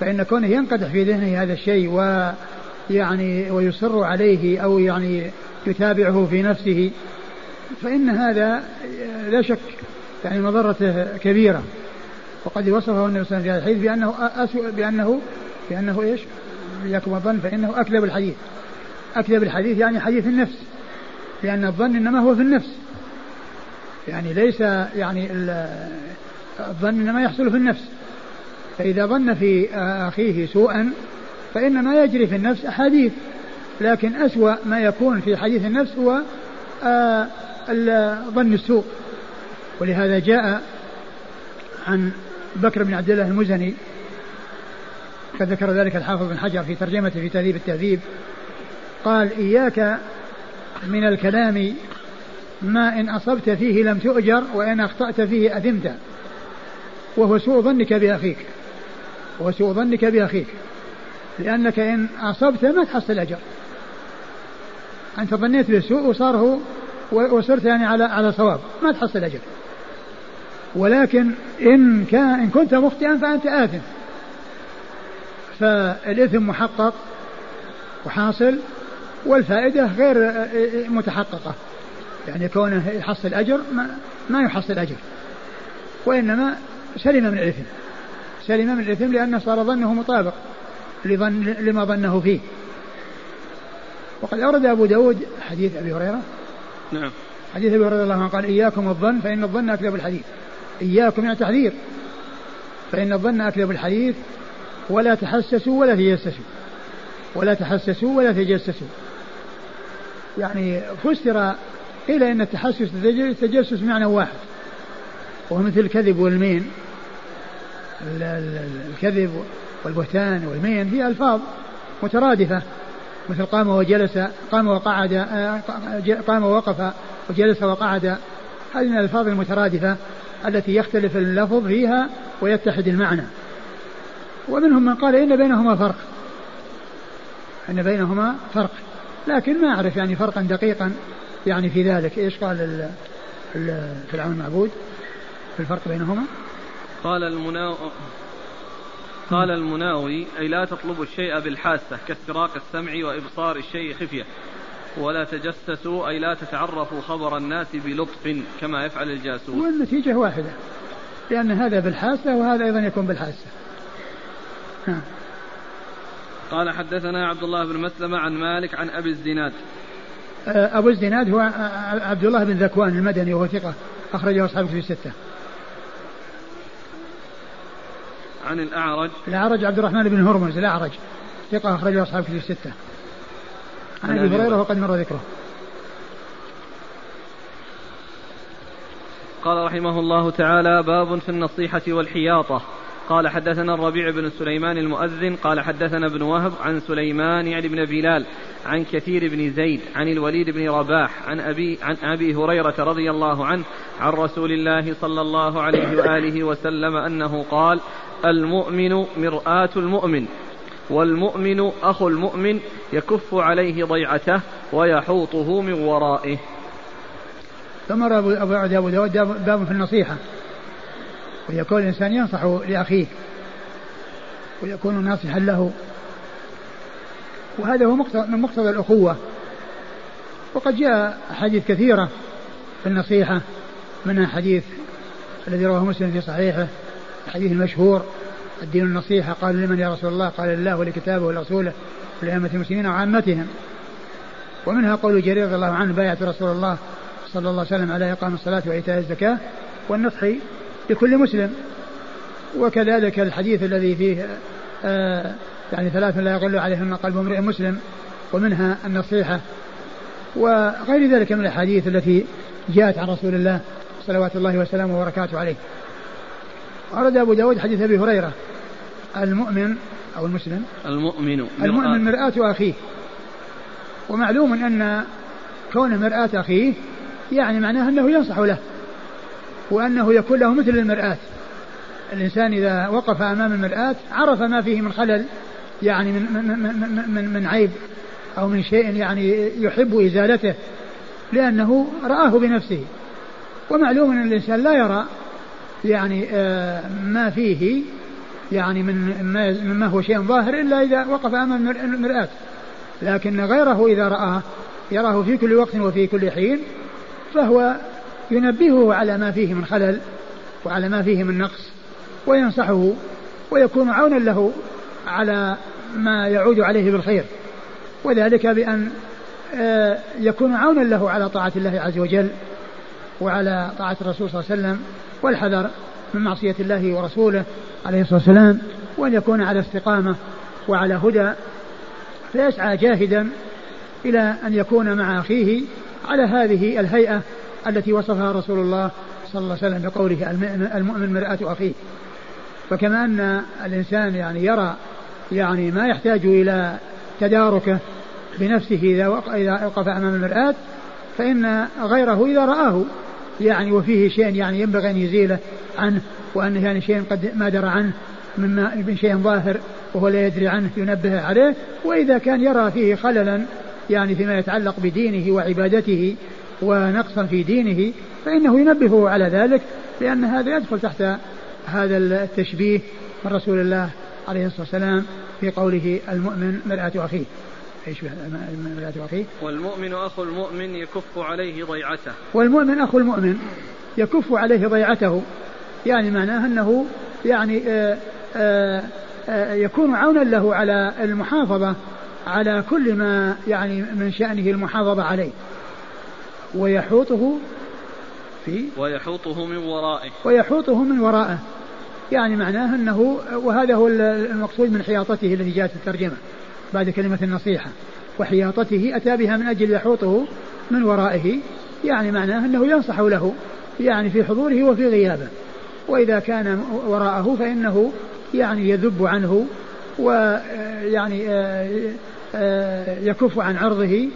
فإن كونه ينقدح في ذهنه هذا الشيء ويعني ويصر عليه أو يعني يتابعه في نفسه فإن هذا لا شك يعني مضرته كبيرة. وقد وصفه النبي صلى الله عليه وسلم في الحديث بأنه أسوأ بأنه بأنه إيش؟ إياكم الظن فإنه أكذب الحديث. أكذب الحديث يعني حديث النفس لأن الظن إنما هو في النفس. يعني ليس يعني الظن إنما يحصل في النفس. فإذا ظن في أخيه سوءا فإنما يجري في النفس أحاديث. لكن أسوأ ما يكون في حديث النفس هو ظن السوء. ولهذا جاء عن بكر بن عبد الله المزني قد ذلك الحافظ بن حجر في ترجمته في تهذيب التهذيب. قال إياك من الكلام ما إن أصبت فيه لم تؤجر وإن أخطأت فيه أثمت وهو سوء ظنك بأخيك. وهو سوء ظنك بأخيك. لأنك إن أصبت ما تحصل أجر أنت ظنيت بالسوء وصار هو وصرت يعني على على صواب. ما تحصل أجر ولكن إن كان إن كنت مخطئا فأنت آثم. فالإثم محقق وحاصل والفائدة غير متحققة. يعني كونه يحصل أجر ما, ما يحصل أجر. وإنما سلم من الإثم. سلم من الإثم لأنه صار ظنه مطابق لظن لما ظنه فيه. وقد أورد أبو داود حديث أبي هريرة. نعم. حديث أبي هريرة الله عنه قال إياكم الظن فإن الظن أكذب الحديث. إياكم يعني تحذير فإن الظن أكذب الحديث ولا تحسسوا ولا تجسسوا. ولا تحسسوا ولا تجسسوا. يعني فسر قيل إن التحسس والتجسس معنى واحد. وهو مثل الكذب والمين. الكذب والبهتان والمين هي ألفاظ مترادفة مثل قام وجلس قام وقعد قام ووقف وجلس وقعد. هذه من الألفاظ المترادفة التي يختلف اللفظ فيها ويتحد المعنى. ومنهم من قال إن بينهما فرق. إن بينهما فرق. لكن ما أعرف يعني فرقا دقيقا يعني في ذلك. إيش قال العون المعبود؟ في الفرق بينهما؟ قال المناوي قال المناوي أي لا تطلبوا الشيء بالحاسة كاستراق السمع وإبصار الشيء خفية. ولا تجسسوا أي لا تتعرفوا خبر الناس بلطف كما يفعل الجاسوس. والنتيجة واحدة لأن هذا بالحاسة وهذا أيضا يكون بالحاسة. ها. قال حدثنا عبد الله بن مسلمة عن مالك عن أبي الزناد. آه، أبو الزناد هو عبد الله بن ذكوان المدني وهو ثقة أخرجه أصحابه في الستة. عن الأعرج. الأعرج عبد الرحمن بن هرمز الأعرج. ثقة أخرجه أصحابه في الستة. عن أبي هريرة وقد مر ذكره. قال رحمه الله تعالى باب في النصيحة والحياطة. قال حدثنا الربيع بن سليمان المؤذن. قال حدثنا ابن وهب عن سليمان يعني بن بلال عن كثير بن زيد عن الوليد بن رباح عن أبي, عن أبي هريرة رضي الله عنه عن رسول الله صلى الله عليه وآله وسلم أنه قال المؤمن مرآة المؤمن والمؤمن أخو المؤمن يكف عليه ضيعته ويحوطه من ورائه. ثم أبو أبو داود باب في النصيحة. ويكون الإنسان ينصح لأخيه ويكون ناصحا له. وهذا هو من مقتضى الأخوة. وقد جاء أحاديث كثيرة في النصيحة منها حديث الذي رواه مسلم في صحيحه. الحديث المشهور الدين النصيحة قالوا لمن يا رسول الله؟ قال لله ولكتابه ولرسوله ولأئمة المسلمين وعامتهم. ومنها قول جرير رضي الله عنه بايعت رسول الله صلى الله عليه وسلم على إقام الصلاة وإيتاء الزكاة والنصح لكل مسلم. وكذلك الحديث الذي فيه آه يعني ثلاث لا يغل عليهن قلب امرئ مسلم ومنها النصيحة وغير ذلك من الأحاديث التي جاءت عن رسول الله صلوات الله وسلامه وبركاته عليه. أورد أبو داود حديث أبي هريرة المؤمن أو المسلم المؤمن المؤمن مرآة أخيه. ومعلوم أن كون مرآة أخيه يعني معناه أنه ينصح له وأنه يكون له مثل المرآة. الإنسان إذا وقف أمام المرآة عرف ما فيه من خلل يعني من, من, من, من, من عيب أو من شيء يعني يحب إزالته لأنه رآه بنفسه. ومعلوم أن الإنسان لا يرى يعني آه ما فيه يعني من مما هو شيء ظاهر إلا إذا وقف أمام المرآة. لكن غيره إذا رآه يراه في كل وقت وفي كل حين فهو ينبهه على ما فيه من خلل وعلى ما فيه من نقص وينصحه ويكون عونا له على ما يعود عليه بالخير. وذلك بأن آه، يكون عونا له على طاعة الله عز وجل وعلى طاعة الرسول صلى الله عليه وسلم والحذر من معصية الله ورسوله عليه الصلاة والسلام وأن يكون على استقامة وعلى هدى فيسعى جاهدا إلى أن يكون مع أخيه على هذه الهيئة التي وصفها رسول الله صلى الله عليه وسلم بقوله المؤمن مرآة أخيه. فكما أن الإنسان يعني يرى يعني ما يحتاج إلى تداركه بنفسه إذا وقف أمام المرآة فإن غيره إذا رآه. يعني وفيه شيء يعني ينبغي أن يزيله عنه وأنه يعني شيء قد ما درى عنه مما من شيء ظاهر وهو لا يدري عنه ينبه عليه وإذا كان يرى فيه خللا يعني فيما يتعلق بدينه وعبادته ونقصا في دينه فإنه ينبهه على ذلك لأن هذا يدخل تحت هذا التشبيه من رسول الله عليه الصلاة والسلام في قوله المؤمن مرآة أخيه. إيش مرآة أخيه والمؤمن أخو المؤمن يكف عليه ضيعته. والمؤمن أخو المؤمن يكف عليه ضيعته. يعني معناه أنه يعني آآ آآ آآ يكون عونا له على المحافظة على كل ما يعني من شأنه المحافظة عليه. ويحوطه في ويحوطه من ورائه. ويحوطه من ورائه يعني معناه أنه وهذا هو المقصود من حياطته التي جاءت الترجمة. بعد كلمة النصيحة وحياطته أتى بها من أجل يحوطه من ورائه يعني معناه أنه ينصح له يعني في حضوره وفي غيابه. وإذا كان وراءه فإنه يعني يذب عنه ويعني آه، آه، يكف عن عرضه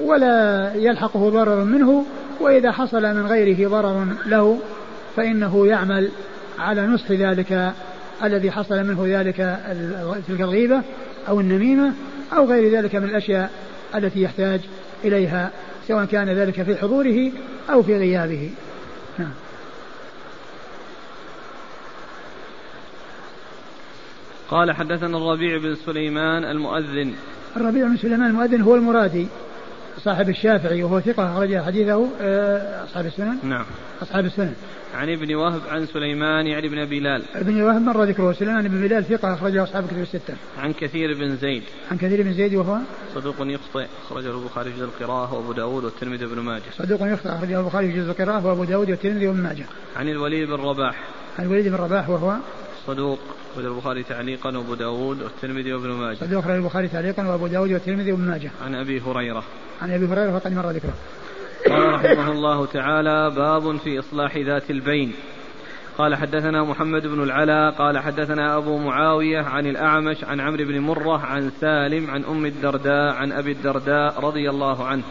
ولا يلحقه ضرر منه وإذا حصل من غيره ضرر له فإنه يعمل على نصح ذلك الذي حصل منه ذلك تلك الغيبة أو النميمة أو غير ذلك من الأشياء التي يحتاج إليها سواء كان ذلك في حضوره أو في غيابه. نعم. قال حدثنا الربيع بن سليمان المؤذن. الربيع بن سليمان المؤذن هو المرادي. صاحب الشافعي وهو ثقة أخرج حديثه آه، أصحاب السنن؟ نعم. أصحاب السنن. عن ابن وهب عن سليمان يعني ابن بلال. ابن وهب مر ذكره سليمان بن بلال ثقة أخرجه أصحاب الكتب الستة. عن كثير بن زيد. عن كثير بن زيد وهو؟ صدوق يخطئ أخرجه البخاري في جزء القراءة وأبو داود والترمذي وابن ماجه. صدوق يخطئ أخرجه البخاري في جزء القراءة وأبو داود والترمذي وابن ماجه. عن الوليد بن رباح. عن الوليد بن رباح وهو؟ صدوق. أخرج البخاري تعليقا وأبو داود والترمذي وابن ماجه. صدوق أخرج البخاري تعليقا وأبو داود والترمذي وابن ماجه. عن أبي هريرة. عن أبي هريرة وقد مر ذكره. قال رحمه الله تعالى باب في إصلاح ذات البين. قال حدثنا محمد بن العلا قال حدثنا أبو معاوية عن الأعمش عن عمرو بن مرة عن سالم عن أم الدرداء عن أبي الدرداء رضي الله عنه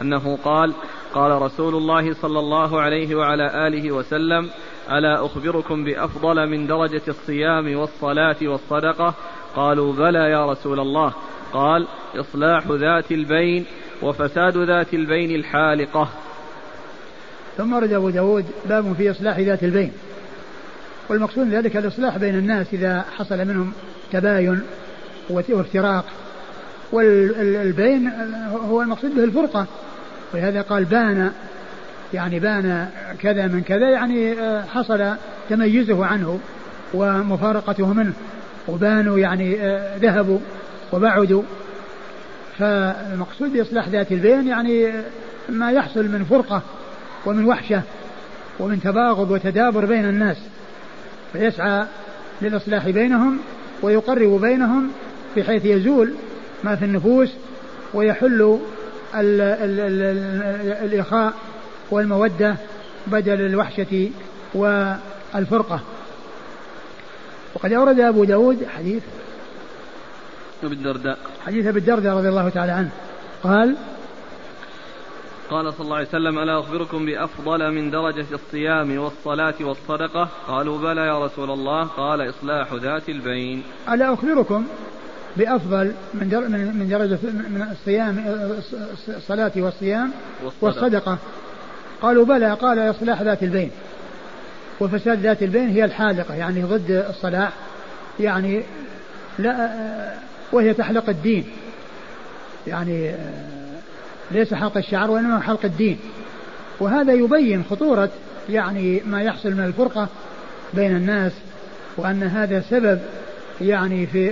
أنه قال قال رسول الله صلى الله عليه وعلى آله وسلم ألا أخبركم بأفضل من درجة الصيام والصلاة والصدقة؟ قالوا بلى يا رسول الله. قال إصلاح ذات البين وفساد ذات البين الحالقة. ثم رد أبو داود باب في إصلاح ذات البين. والمقصود ذلك الإصلاح بين الناس إذا حصل منهم تباين وافتراق. والبين هو المقصود به الفرقة. ولهذا قال بان يعني بان كذا من كذا يعني آه، حصل تميزه عنه ومفارقته منه وبانوا يعني آه، ذهبوا وبعدوا. فالمقصود بإصلاح ذات البين يعني آه، ما يحصل من فرقة ومن وحشة ومن تباغض وتدابر بين الناس. فيسعى للإصلاح بينهم ويقرب بينهم بحيث يزول ما في النفوس ويحل ال ال ال الإخاء والمودة بدل الوحشة والفرقة. وقد أورد أبو داود حديث أبي الدرداء حديث أبي الدرداء رضي الله تعالى عنه. قال قال صلى الله عليه وسلم ألا أخبركم بأفضل من درجة الصيام والصلاة والصدقة؟ قالوا بلى يا رسول الله. قال إصلاح ذات البين. ألا أخبركم بأفضل من من درجة من الصيام الصلاة والصيام والصدقة, والصدقة؟ قالوا بلى قال إصلاح ذات البين. وفساد ذات البين هي الحالقة يعني ضد الصلاح يعني لا وهي تحلق الدين. يعني ليس حلق الشعر وإنما حلق الدين. وهذا يبين خطورة يعني ما يحصل من الفرقة بين الناس وأن هذا سبب يعني في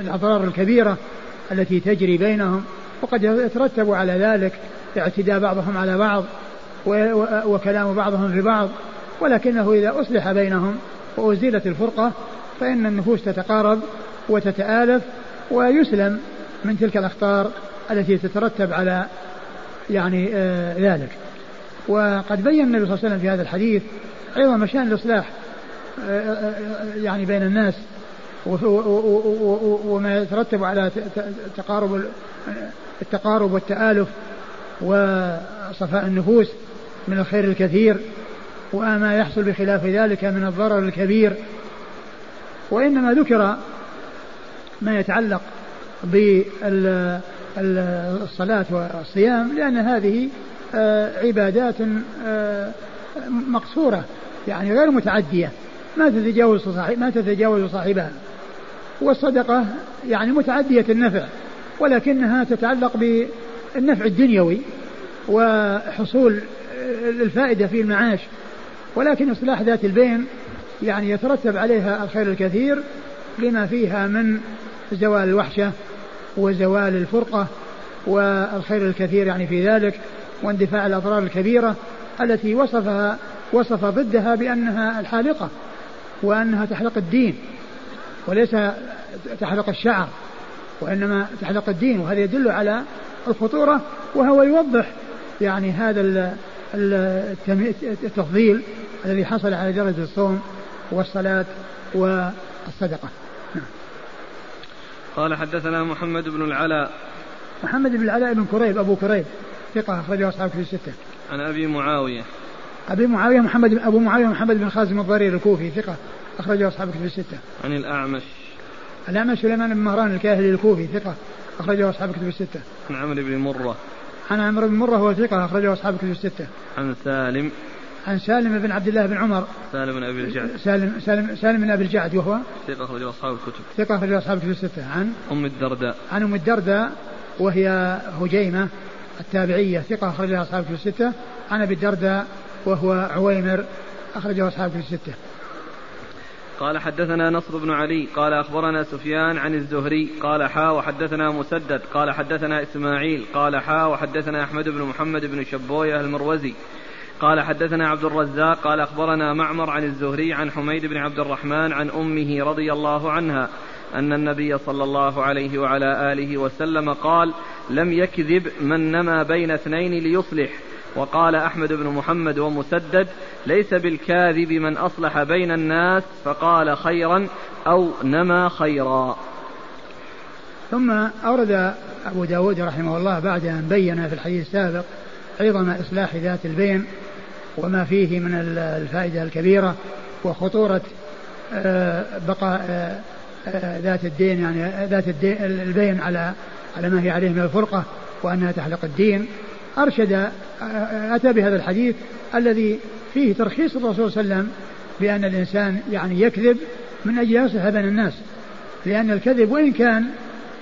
الأضرار الكبيرة التي تجري بينهم. وقد يترتب على ذلك اعتداء بعضهم على بعض وكلام بعضهم في بعض ولكنه إذا أصلح بينهم وأزيلت الفرقة فإن النفوس تتقارب وتتآلف ويسلم من تلك الأخطار التي تترتب على يعني آه ذلك. وقد بين النبي صلى الله عليه وسلم في هذا الحديث أيضا مشان الإصلاح آه، آه، يعني بين الناس وما يترتب على تقارب التقارب والتآلف وصفاء النفوس من الخير الكثير وما يحصل بخلاف ذلك من الضرر الكبير. وإنما ذكر ما يتعلق بالصلاة والصيام لأن هذه آه، عبادات آه، مقصورة يعني غير متعدية. ما تتجاوز ما تتجاوز صاحبها. والصدقة يعني متعدية النفع ولكنها تتعلق بالنفع الدنيوي وحصول الفائدة في المعاش ولكن إصلاح ذات البين يعني يترتب عليها الخير الكثير لما فيها من زوال الوحشة وزوال الفرقة والخير الكثير يعني في ذلك واندفاع الأضرار الكبيرة التي وصفها وصف ضدها بأنها الحالقة وأنها تحلق الدين وليس تحلق الشعر. وإنما تحلق الدين وهذا يدل على الخطورة وهو يوضح يعني هذا التفضيل الذي حصل على درجة الصوم والصلاة والصدقة. نعم. قال حدثنا محمد بن العلاء. محمد بن العلاء بن كريب أبو كريب ثقة أخرجه أصحاب في الستة. عن أبي معاوية. أبي معاوية محمد أبو معاوية محمد بن خازم الضرير الكوفي ثقة أخرجه أصحاب في الستة. عن الأعمش. الأعمش سليمان بن مهران الكاهلي الكوفي ثقة أخرجه أصحاب كتب الستة. عن عمرو بن مرة. عن عمرو بن مرة هو ثقة أخرجه أصحاب كتب الستة. عن سالم. عن سالم بن عبد الله بن عمر. سالم بن أبي الجعد. سالم سالم سالم بن أبي الجعد وهو ثقة أخرجه أصحاب الكتب. ثقة أخرجه أصحاب الكتب الستة. عن أم الدرداء. عن أم الدرداء وهي هجيمة التابعية ثقة أخرجها أصحاب الكتب الستة. عن أبي الدرداء وهو عويمر أخرجه أصحاب الكتب الستة. قال حدثنا نصر بن علي قال أخبرنا سفيان عن الزهري قال حا وحدثنا مسدد قال حدثنا إسماعيل قال حا وحدثنا أحمد بن محمد بن شبوية المروزي قال حدثنا عبد الرزاق قال أخبرنا معمر عن الزهري عن حميد بن عبد الرحمن عن أمه رضي الله عنها أن النبي صلى الله عليه وعلى آله وسلم قال لم يكذب من نما بين اثنين ليصلح وقال أحمد بن محمد ومسدد ليس بالكاذب من أصلح بين الناس فقال خيرا أو نما خيرا. ثم أورد أبو داود رحمه الله بعد أن بين في الحديث السابق عظم إصلاح ذات البين وما فيه من الفائدة الكبيرة وخطورة آه، بقاء آه، آه، ذات الدين يعني ذات الدين البين على على ما هي عليه من الفرقة وأنها تحلق الدين. أرشد أتى بهذا الحديث الذي فيه ترخيص الرسول صلى الله عليه وسلم بأن الإنسان يعني يكذب من أجل يصلح بين الناس. لأن الكذب وإن كان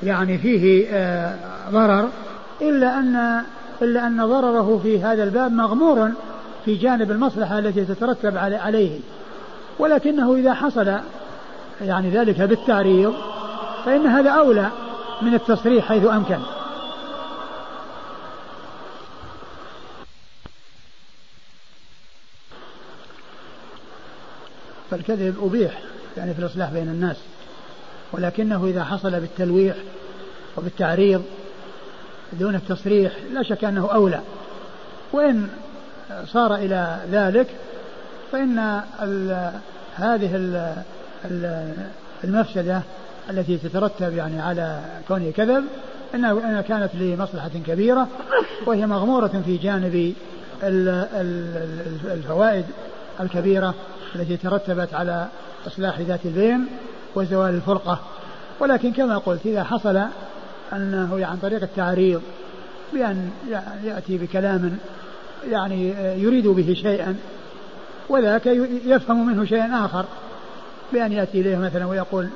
يعني فيه آه، ضرر إلا أن إلا أن ضرره في هذا الباب مغمور في جانب المصلحة التي تترتب عليه. ولكنه إذا حصل يعني ذلك بالتعريض فإن هذا أولى من التصريح حيث أمكن. فالكذب أبيح يعني في الإصلاح بين الناس. ولكنه إذا حصل بالتلويح وبالتعريض دون التصريح لا شك أنه أولى. وإن صار إلى ذلك فإن ال هذه ال المفسدة التي تترتب يعني على كونه كذب إنها كانت لمصلحة كبيرة وهي مغمورة في جانب الفوائد الكبيرة التي ترتبت على إصلاح ذات البين وزوال الفرقة. ولكن كما قلت إذا حصل أنه عن طريق التعريض بأن يأتي بكلام يعني يريد به شيئا وذاك يفهم منه شيئا آخر بأن يأتي إليه مثلا ويقول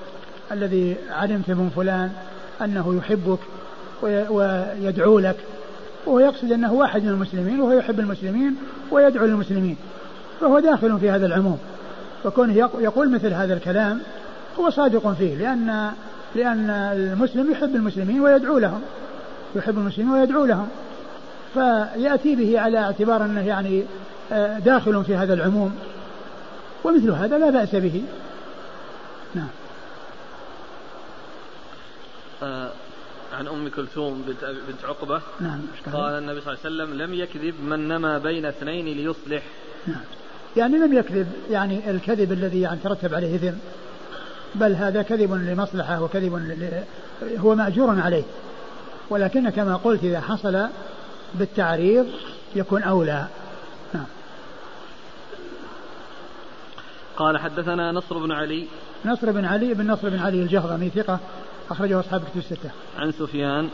الذي علمت من فلان أنه يحبك ويدعو لك وهو يقصد أنه واحد من المسلمين وهو يحب المسلمين ويدعو للمسلمين. فهو داخل في هذا العموم. فكونه يقول مثل هذا الكلام هو صادق فيه لأن لأن المسلم يحب المسلمين ويدعو لهم. يحب المسلمين ويدعو لهم. فيأتي به على اعتبار أنه يعني آه، داخل في هذا العموم. ومثل هذا لا بأس به. نعم. آه عن أم كلثوم بنت بنت عقبة. نعم قال النبي صلى الله عليه وسلم لم يكذب من نما بين اثنين ليصلح. نعم. يعني لم يكذب يعني الكذب الذي يعني ترتب عليه إثم بل هذا كذب لمصلحة وكذب ل... هو مأجور عليه ولكن كما قلت إذا حصل بالتعريض يكون أولى نعم قال حدثنا نصر بن علي نصر بن علي بن نصر بن علي الجهضمي ثقة أخرجه أصحاب كتب الستة. عن سفيان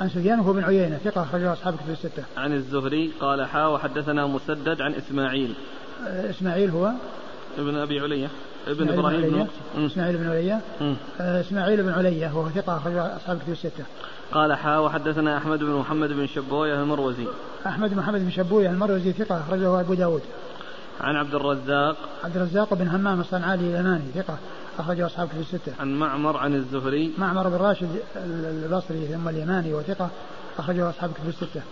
عن سفيان وهو بن عيينة ثقة أخرجه أصحاب كتب الستة. عن الزهري قال حا وحدثنا مسدد عن إسماعيل. آه، إسماعيل هو ابن أبي علية ابن إبراهيم بن إسماعيل بن علية آه، إسماعيل بن علية وهو ثقة أخرجه أصحاب كتب الستة. قال حا وحدثنا أحمد بن محمد بن شبوية المروزي. أحمد بن محمد بن شبوية المروزي ثقة أخرجه أبو داود. عن عبد الرزاق عبد الرزاق بن همام الصنعاني اليماني ثقة أخرجه أصحاب كتب الستة. عن معمر عن الزهري. معمر بن راشد البصري ثم اليماني وثقة أخرجه أصحاب كتب الستة.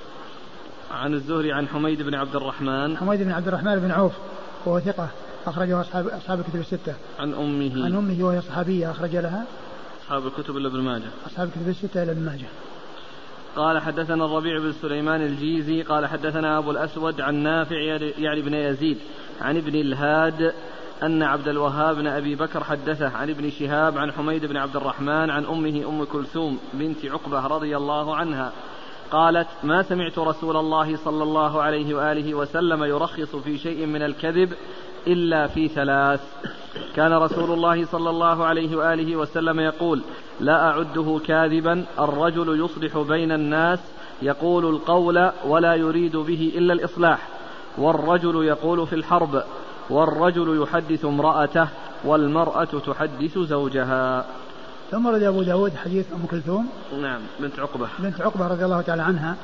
عن الزهري عن حميد بن عبد الرحمن. حميد بن عبد الرحمن بن عوف وهو ثقة أخرجه أصحاب أصحاب الكتب الستة. عن أمه. عن أمه وهي صحابية أخرج لها. أصحاب الكتب إلا ابن ماجه. أصحاب الكتب الستة إلا ابن ماجه. قال حدثنا الربيع بن سليمان الجيزي قال حدثنا أبو الأسود عن نافع يعني بن يزيد عن ابن الهاد أن عبد الوهاب بن أبي بكر حدثه عن ابن شهاب عن حميد بن عبد الرحمن عن أمه أم كلثوم بنت عقبة رضي الله عنها قالت ما سمعت رسول الله صلى الله عليه وآله وسلم يرخص في شيء من الكذب إلا في ثلاث. كان رسول الله صلى الله عليه وآله وسلم يقول لا أعده كاذبا الرجل يصلح بين الناس يقول القول ولا يريد به إلا الإصلاح والرجل يقول في الحرب والرجل يحدث امرأته والمرأة تحدث زوجها. ثم رد أبو داود حديث أم كلثوم نعم بنت عقبة. بنت عقبة رضي الله تعالى عنها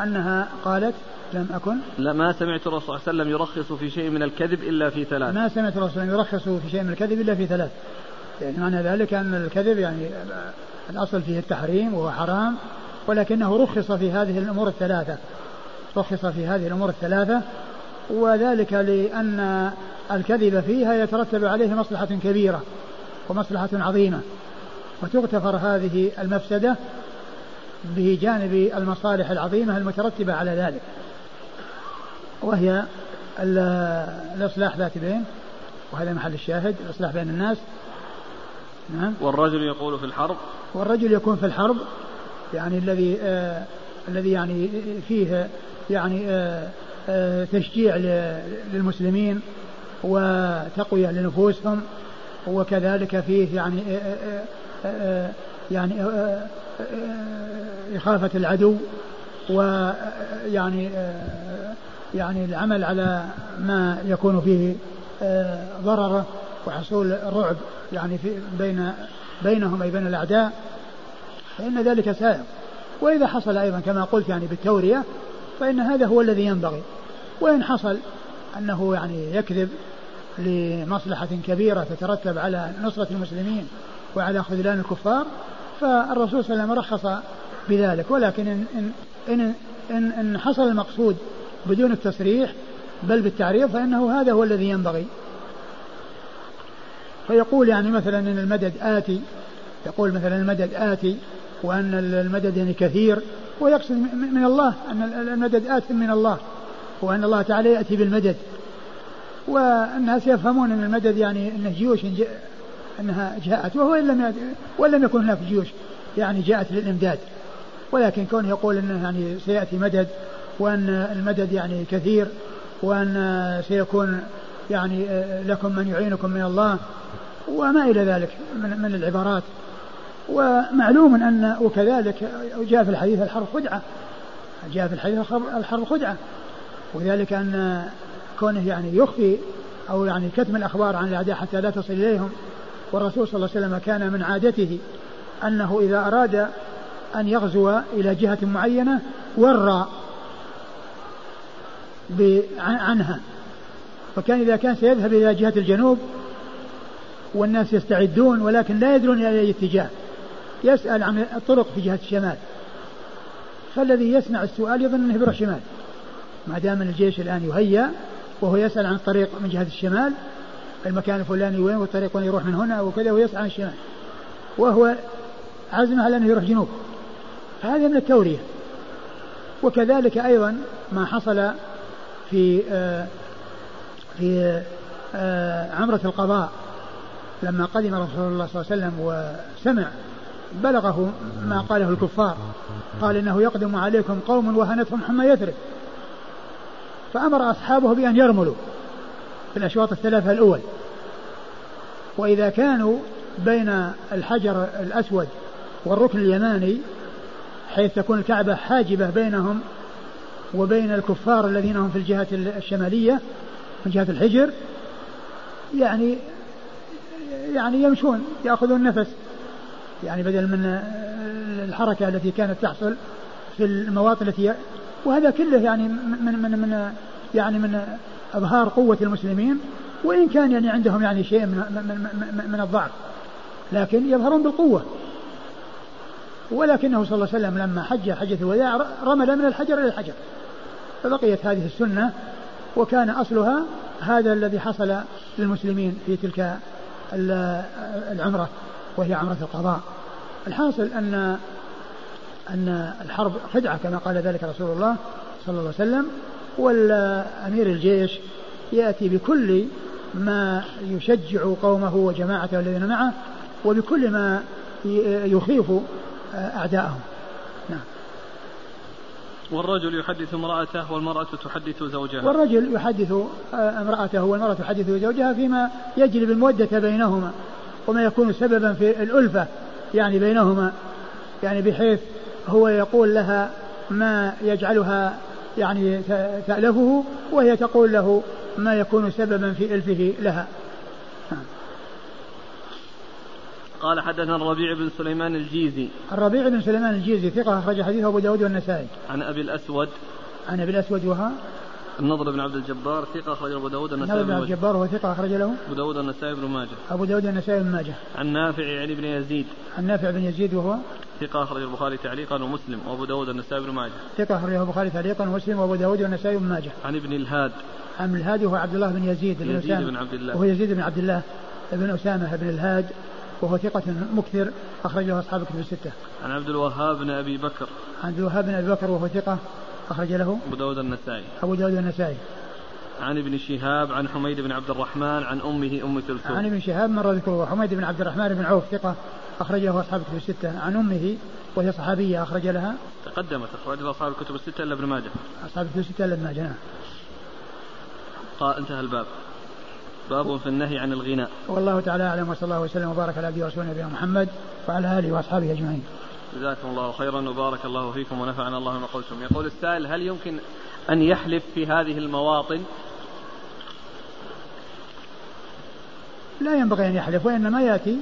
أنها قالت لم أكن لا ما سمعت الرسول صلى الله عليه وسلم يرخص في شيء من الكذب إلا في ثلاث. ما سمعت الرسول يرخص في شيء من الكذب إلا في ثلاث. يعني معنى ذلك أن الكذب يعني الأصل فيه التحريم وهو حرام ولكنه رخص في هذه الأمور الثلاثة. رخص في هذه الأمور الثلاثة وذلك لأن الكذب فيها يترتب عليه مصلحة كبيرة ومصلحة عظيمة. وتغتفر هذه المفسدة بجانب المصالح العظيمة المترتبة على ذلك وهي الإصلاح ذات بين وهذا محل الشاهد الإصلاح بين الناس. نعم. والرجل يقول في الحرب. والرجل يكون في الحرب يعني الذي آه الذي يعني فيه يعني آه آه تشجيع للمسلمين وتقوية لنفوسهم وكذلك فيه يعني آه آه, يعني آه آه, آه، إخافة العدو ويعني يعني العمل على ما يكون فيه ضرره وحصول الرعب يعني في بين بينهم أي بين الأعداء فإن ذلك سائر وإذا حصل أيضا كما قلت يعني بالتورية فإن هذا هو الذي ينبغي. وإن حصل أنه يعني يكذب لمصلحة كبيرة تترتب على نصرة المسلمين وعلى خذلان الكفار فالرسول صلى الله عليه وسلم رخص بذلك. ولكن إن, إن, إن, إن, حصل المقصود بدون التصريح بل بالتعريض فإنه هذا هو الذي ينبغي. فيقول يعني مثلا إن المدد آتي يقول مثلا المدد آتي وأن المدد يعني كثير ويقصد من الله أن المدد آت من الله وأن الله تعالى يأتي بالمدد. والناس يفهمون أن المدد يعني أنه جيوش أنها جاءت وهو إن لم وإن لم يكن هناك جيوش يعني جاءت للإمداد. ولكن كونه يقول أنه يعني سيأتي مدد وأن المدد يعني كثير وأن سيكون يعني لكم من يعينكم من الله وما إلى ذلك من, من العبارات. ومعلوم أن وكذلك جاء في الحديث الحرب خدعة. جاء في الحديث الحرب خدعة. وذلك أن كونه يعني يخفي أو يعني كتم الأخبار عن الأعداء حتى لا تصل إليهم. والرسول صلى الله عليه وسلم كان من عادته أنه إذا أراد أن يغزو إلى جهة معينة ورى عنها. فكان إذا كان سيذهب إلى جهة الجنوب والناس يستعدون ولكن لا يدرون إلى أي اتجاه. يسأل عن الطرق في جهة الشمال. فالذي يسمع السؤال يظن أنه بيروح شمال. ما دام الجيش الآن يهيأ وهو يسأل عن الطريق من جهة الشمال المكان الفلاني وين والطريق وين يروح من هنا وكذا ويسعى عن الشمال. وهو عزمه على أنه يروح جنوب. فهذا من التورية. وكذلك أيضا ما حصل في آه في آه عمرة القضاء لما قدم رسول الله صلى الله عليه وسلم وسمع بلغه ما قاله الكفار. قال إنه يقدم عليكم قوم وهنتهم حمى يثرب. فأمر أصحابه بأن يرملوا. في الأشواط الثلاثة الأول. وإذا كانوا بين الحجر الأسود والركن اليماني حيث تكون الكعبة حاجبة بينهم وبين الكفار الذين هم في الجهة الشمالية من جهة الحجر يعني يعني يمشون يأخذون نفس. يعني بدل من الحركة التي كانت تحصل في المواطن التي وهذا كله يعني من من من يعني من إظهار قوة المسلمين وإن كان يعني عندهم يعني شيء من من, من الضعف. لكن يظهرون بالقوة. ولكنه صلى الله عليه وسلم لما حج حجة الوداع رمل من الحجر إلى الحجر. فبقيت هذه السنة وكان أصلها هذا الذي حصل للمسلمين في تلك العمرة وهي عمرة القضاء. الحاصل أن أن الحرب خدعة كما قال ذلك رسول الله صلى الله عليه وسلم. والأمير الجيش يأتي بكل ما يشجع قومه وجماعته الذين معه وبكل ما يخيف أعداءهم. نعم. والرجل يحدث امرأته والمرأة تحدث زوجها. والرجل يحدث امرأته والمرأة تحدث زوجها فيما يجلب المودة بينهما وما يكون سببا في الألفة يعني بينهما يعني بحيث هو يقول لها ما يجعلها يعني تألفه وهي تقول له ما يكون سببا في ألفه لها. قال حدثنا الربيع بن سليمان الجيزي. الربيع بن سليمان الجيزي ثقة أخرج حديثه أبو داود والنسائي. عن أبي الأسود. عن أبي الأسود وها؟ النضر بن عبد الجبار ثقة أخرج أبو داود النسائي النضر بن عبد الجبار وهو ثقة أخرج له؟ أبو داود النسائي بن ماجه. أبو داود النسائي بن ماجه. عن نافع يعني بن يزيد. عن نافع بن يزيد وهو؟ ثقة أخرج البخاري تعليقا ومسلم وأبو داود النسائي بن ماجه. ثقة أخرجه البخاري تعليقا ومسلم وأبو داود والنسائي بن ماجه. عن ابن الهاد. عن الهاد وهو عبد الله بن يزيد بن يزيد بن عبد الله. وهو يزيد بن عبد الله بن أسامة بن الهاد. وهو ثقة مكثر أخرج له أصحاب الكتب الستة. عن عبد الوهاب بن أبي بكر. عن عبد الوهاب بن أبي بكر وهو ثقة أخرج له أبو داود النسائي. أبو داود النسائي. عن ابن شهاب عن حميد بن عبد الرحمن عن أمه أم كلثوم. عن ابن شهاب مر ذكره حميد بن عبد الرحمن بن عوف ثقة أخرج له أصحاب الكتب الستة. عن أمه وهي صحابية أخرج لها. تقدمت أخرج لها أصحاب الكتب الستة إلا ابن ماجه. أصحاب الكتب الستة إلا ابن ماجه نعم. قال انتهى الباب. باب في النهي عن الغناء. والله تعالى أعلم وصلى الله وسلم وبارك على عبده ورسوله نبينا محمد وعلى آله وأصحابه أجمعين. جزاكم الله خيرا وبارك الله فيكم ونفعنا الله بما قلتم. يقول السائل هل يمكن أن يحلف في هذه المواطن؟ لا ينبغي أن يحلف وإنما يأتي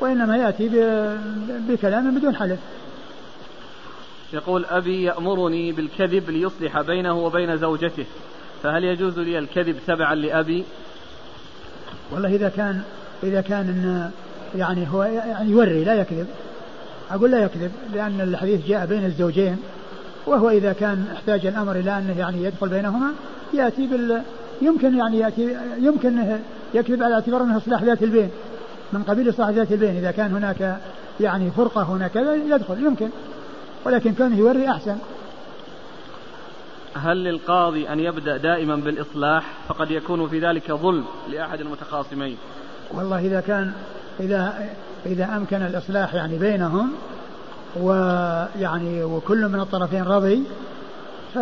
وإنما يأتي بكلام بدون حلف. يقول أبي يأمرني بالكذب ليصلح بينه وبين زوجته فهل يجوز لي الكذب تبعا لأبي؟ والله إذا كان إذا كان يعني هو يعني يوري لا يكذب. أقول لا يكذب لأن الحديث جاء بين الزوجين وهو إذا كان احتاج الأمر إلى أنه يعني يدخل بينهما يأتي بال يمكن يعني يأتي يمكن يكذب على اعتبار أنه إصلاح ذات البين من قبيل إصلاح ذات البين إذا كان هناك يعني فرقة هناك يدخل يمكن ولكن كونه يوري أحسن. هل للقاضي أن يبدأ دائما بالإصلاح؟ فقد يكون في ذلك ظلم لأحد المتخاصمين. والله إذا كان إذا إذا أمكن الإصلاح يعني بينهم ويعني وكل من الطرفين رضي ف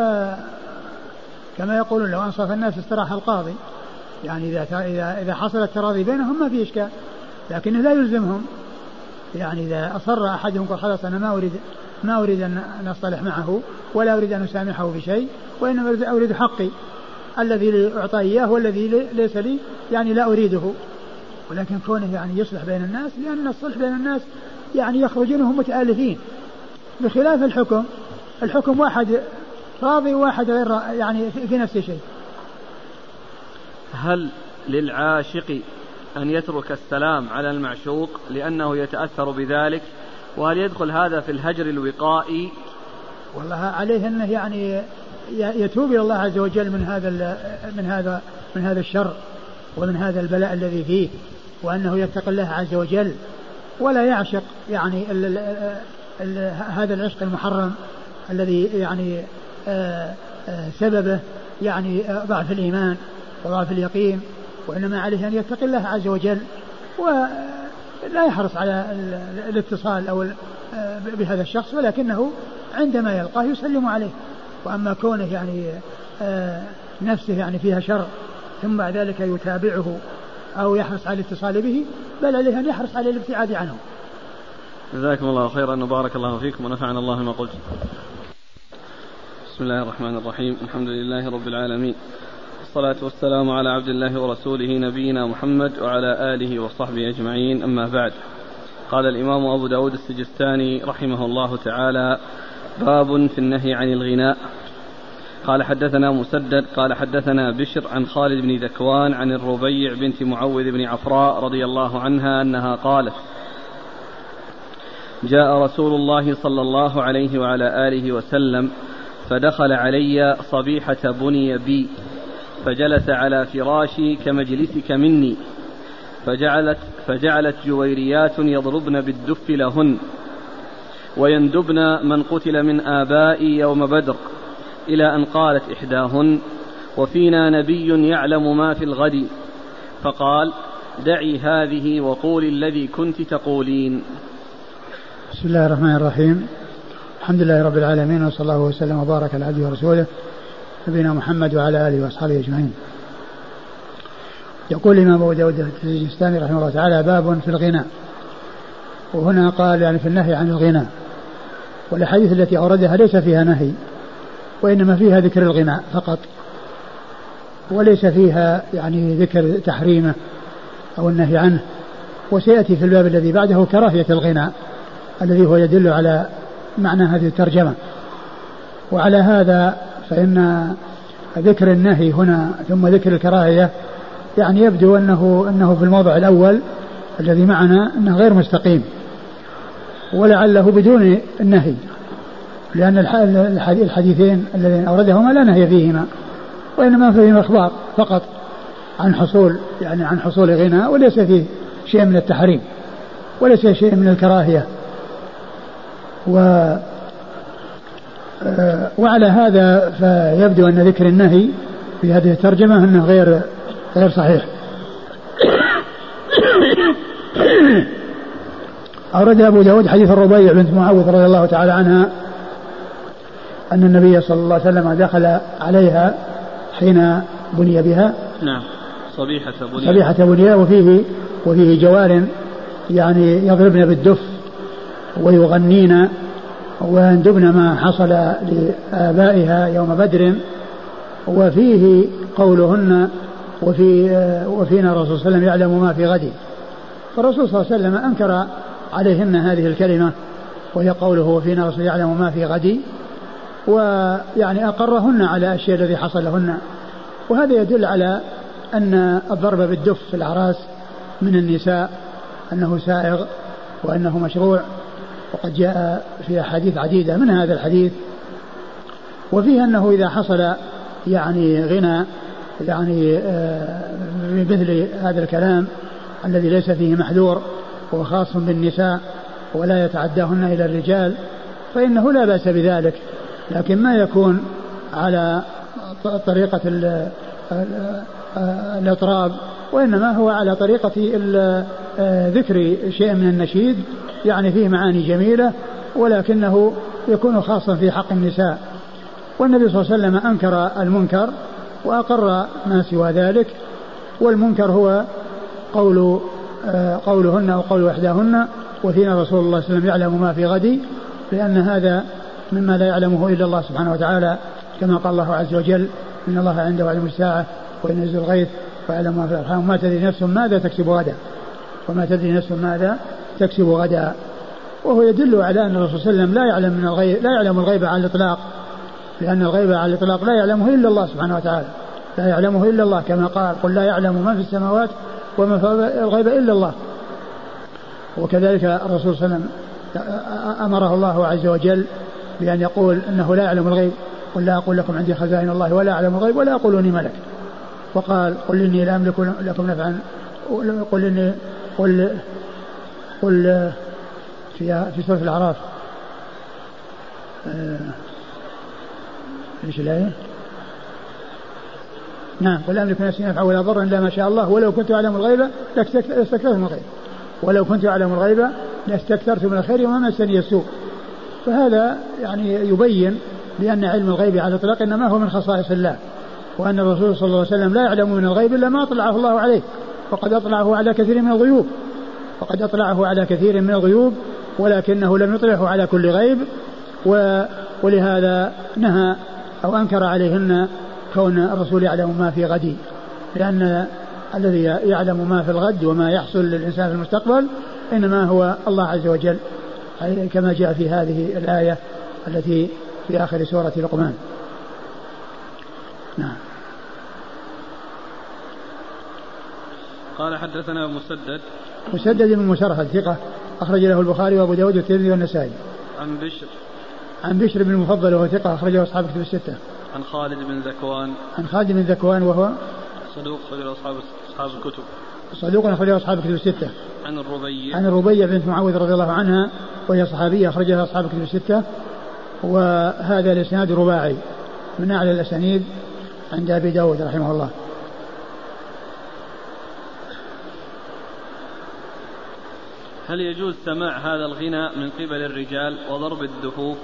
كما يقولون لو أنصف الناس استراح القاضي. يعني إذا إذا إذا حصل التراضي بينهم ما في إشكال لكنه لا يلزمهم. يعني إذا أصر أحدهم قال خلاص أنا ما أريد ما أريد أن أصطلح معه ولا أريد أن أسامحه بشيء وإنما أريد حقي. الذي أعطى إياه والذي ليس لي يعني لا أريده. ولكن كونه يعني يصلح بين الناس لأن الصلح بين الناس يعني يخرجون هم متآلفين. بخلاف الحكم الحكم واحد راضي وواحد غير يعني في نفس الشيء. هل للعاشق أن يترك السلام على المعشوق لأنه يتأثر بذلك؟ وهل يدخل هذا في الهجر الوقائي؟ والله عليه أنه يعني يتوب إلى الله عز وجل من هذا من هذا من هذا الشر ومن هذا البلاء الذي فيه. وأنه يتقي الله عز وجل ولا يعشق يعني ال ال ال هذا العشق المحرم الذي يعني آه، آه، سببه يعني آه، ضعف الإيمان وضعف اليقين وإنما عليه أن يتقي الله عز وجل ولا يحرص على الاتصال أو بهذا الشخص ولكنه عندما يلقاه يسلم عليه. وأما كونه يعني نفسه يعني فيها شر ثم بعد ذلك يتابعه أو يحرص على الاتصال به بل عليه أن يحرص على الابتعاد عنه. جزاكم الله خيرا وبارك الله فيكم ونفعنا الله ما قلت. بسم الله الرحمن الرحيم. الحمد لله رب العالمين. والصلاة والسلام على عبد الله ورسوله نبينا محمد وعلى آله وصحبه أجمعين. أما بعد قال الإمام أبو داود السجستاني رحمه الله تعالى باب في النهي عن الغناء. قال حدثنا مسدد قال حدثنا بشر عن خالد بن ذكوان عن الربيع بنت معوذ بن عفراء رضي الله عنها أنها قالت جاء رسول الله صلى الله عليه وعلى آله وسلم فدخل علي صبيحة بني بي فجلس على فراشي كمجلسك مني فجعلت فجعلت جويريات يضربن بالدف لهن ويندبن من قتل من آبائي يوم بدر. إلى أن قالت إحداهن وفينا نبي يعلم ما في الغد. فقال دعي هذه وقولي الذي كنت تقولين. بسم الله الرحمن الرحيم. الحمد لله رب العالمين وصلى الله وسلم وبارك على عبده ورسوله نبينا محمد وعلى آله وأصحابه أجمعين. يقول الإمام أبو داود السجستاني رحمه الله تعالى باب في الغنى. وهنا قال يعني في النهي عن الغنى. والأحاديث التي أوردها ليس فيها نهي. وإنما فيها ذكر الغنى فقط. وليس فيها يعني ذكر تحريمه أو النهي عنه. وسيأتي في الباب الذي بعده كراهية الغنى الذي هو يدل على معنى هذه الترجمة. وعلى هذا فإن ذكر النهي هنا ثم ذكر الكراهية يعني يبدو أنه أنه في الموضع الأول الذي معنا أنه غير مستقيم. ولعله بدون النهي. لأن الحديثين الذين أوردهما لا نهي فيهما وإنما فيهما إخبار فقط عن حصول يعني عن حصول غنى وليس فيه شيء من التحريم وليس شيء من الكراهية. و آه، وعلى هذا فيبدو أن ذكر النهي في هذه الترجمة أنه غير غير صحيح. أورد أبو داود حديث الربيع بنت معوذ رضي الله تعالى عنها أن النبي صلى الله عليه وسلم دخل عليها حين بني بها. نعم. صبيحة بني. صبيحة بني وفيه وفيه جوار يعني يضربن بالدف ويغنين ويندبن ما حصل لآبائها يوم بدر. وفيه قولهن وفي وفينا الرسول صلى الله عليه وسلم يعلم ما في غد. فالرسول صلى الله عليه وسلم أنكر عليهن هذه الكلمة وهي قوله وفينا الرسول يعلم ما في غد. ويعني أقرهن على الشيء الذي حصل لهن وهذا يدل على أن الضرب بالدف في الأعراس من النساء أنه سائغ وأنه مشروع. وقد جاء في أحاديث عديدة من هذا الحديث. وفيه أنه إذا حصل يعني غنى يعني بمثل آه، هذا الكلام الذي ليس فيه محذور وهو خاص بالنساء ولا يتعداهن إلى الرجال فإنه لا بأس بذلك. لكن ما يكون على طريقة الإطراب وإنما هو على طريقة ذكر شيء من النشيد يعني فيه معاني جميلة ولكنه يكون خاصا في حق النساء. والنبي صلى الله عليه وسلم أنكر المنكر وأقر ما سوى ذلك والمنكر هو قول قولهن أو قول إحداهن وفينا رسول الله صلى الله عليه وسلم يعلم ما في غد لأن هذا مما لا يعلمه إلا الله سبحانه وتعالى كما قال الله عز وجل إن الله عنده علم الساعة وينزل الغيث ويعلم ما في الأرحام. ما تدري نفس ماذا تكسب غدا وما تدري نفس ماذا تكسب غدا. وهو يدل على أن الرسول صلى الله عليه وسلم لا يعلم من الغيب لا يعلم الغيب على الإطلاق لأن الغيب على الإطلاق لا يعلمه إلا الله سبحانه وتعالى. لا يعلمه إلا الله كما قال قل لا يعلم من في السماوات وما في الغيب إلا الله. وكذلك الرسول صلى الله عليه وسلم أمره الله عز وجل بأن يقول أنه لا يعلم الغيب قل لا أقول لكم عندي خزائن الله ولا أعلم الغيب ولا أقول إني ملك. وقال قل إني لا أملك لكم نفعا قل إني قل قل في في سورة الأعراف آه، إيش الآية؟ نعم قل أملك نفسي نفعا ولا ضرا إلا ما شاء الله ولو كنت أعلم الغيب لاستكثرت من الغيب. ولو كنت أعلم الغيب لاستكثرت من الخير وما مسني السوء. فهذا يعني يبين بأن علم الغيب على الإطلاق إنما هو من خصائص الله وأن الرسول صلى الله عليه وسلم لا يعلم من الغيب إلا ما أطلعه الله عليه وقد أطلعه على كثير من الغيوب وقد أطلعه على كثير من الغيوب ولكنه لم يطلعه على كل غيب و ولهذا نهى أو أنكر عليهن كون الرسول يعلم ما في غد لأن الذي يعلم ما في الغد وما يحصل للإنسان في المستقبل إنما هو الله عز وجل. كما جاء في هذه الآية التي في آخر سورة لقمان. نعم. قال حدثنا مسدد. مسدد بن مسرهد ثقة أخرج له البخاري وأبو داود والترمذي والنسائي. عن بشر. عن بشر بن المفضل وهو ثقة أخرجه أصحاب كتب الستة. عن خالد بن ذكوان. عن خالد بن ذكوان وهو؟ صدوق أخرجه أصحاب أصحاب الكتب. صدوق أخرجه أصحاب كتب الستة. عن الربيع. عن الربيع بنت معاوية رضي الله عنها وهي صحابية أخرجها أصحاب كتب الستة وهذا الإسناد رباعي من أعلى الأسانيد عند أبي داود رحمه الله. هل يجوز سماع هذا الغناء من قبل الرجال وضرب الدفوف؟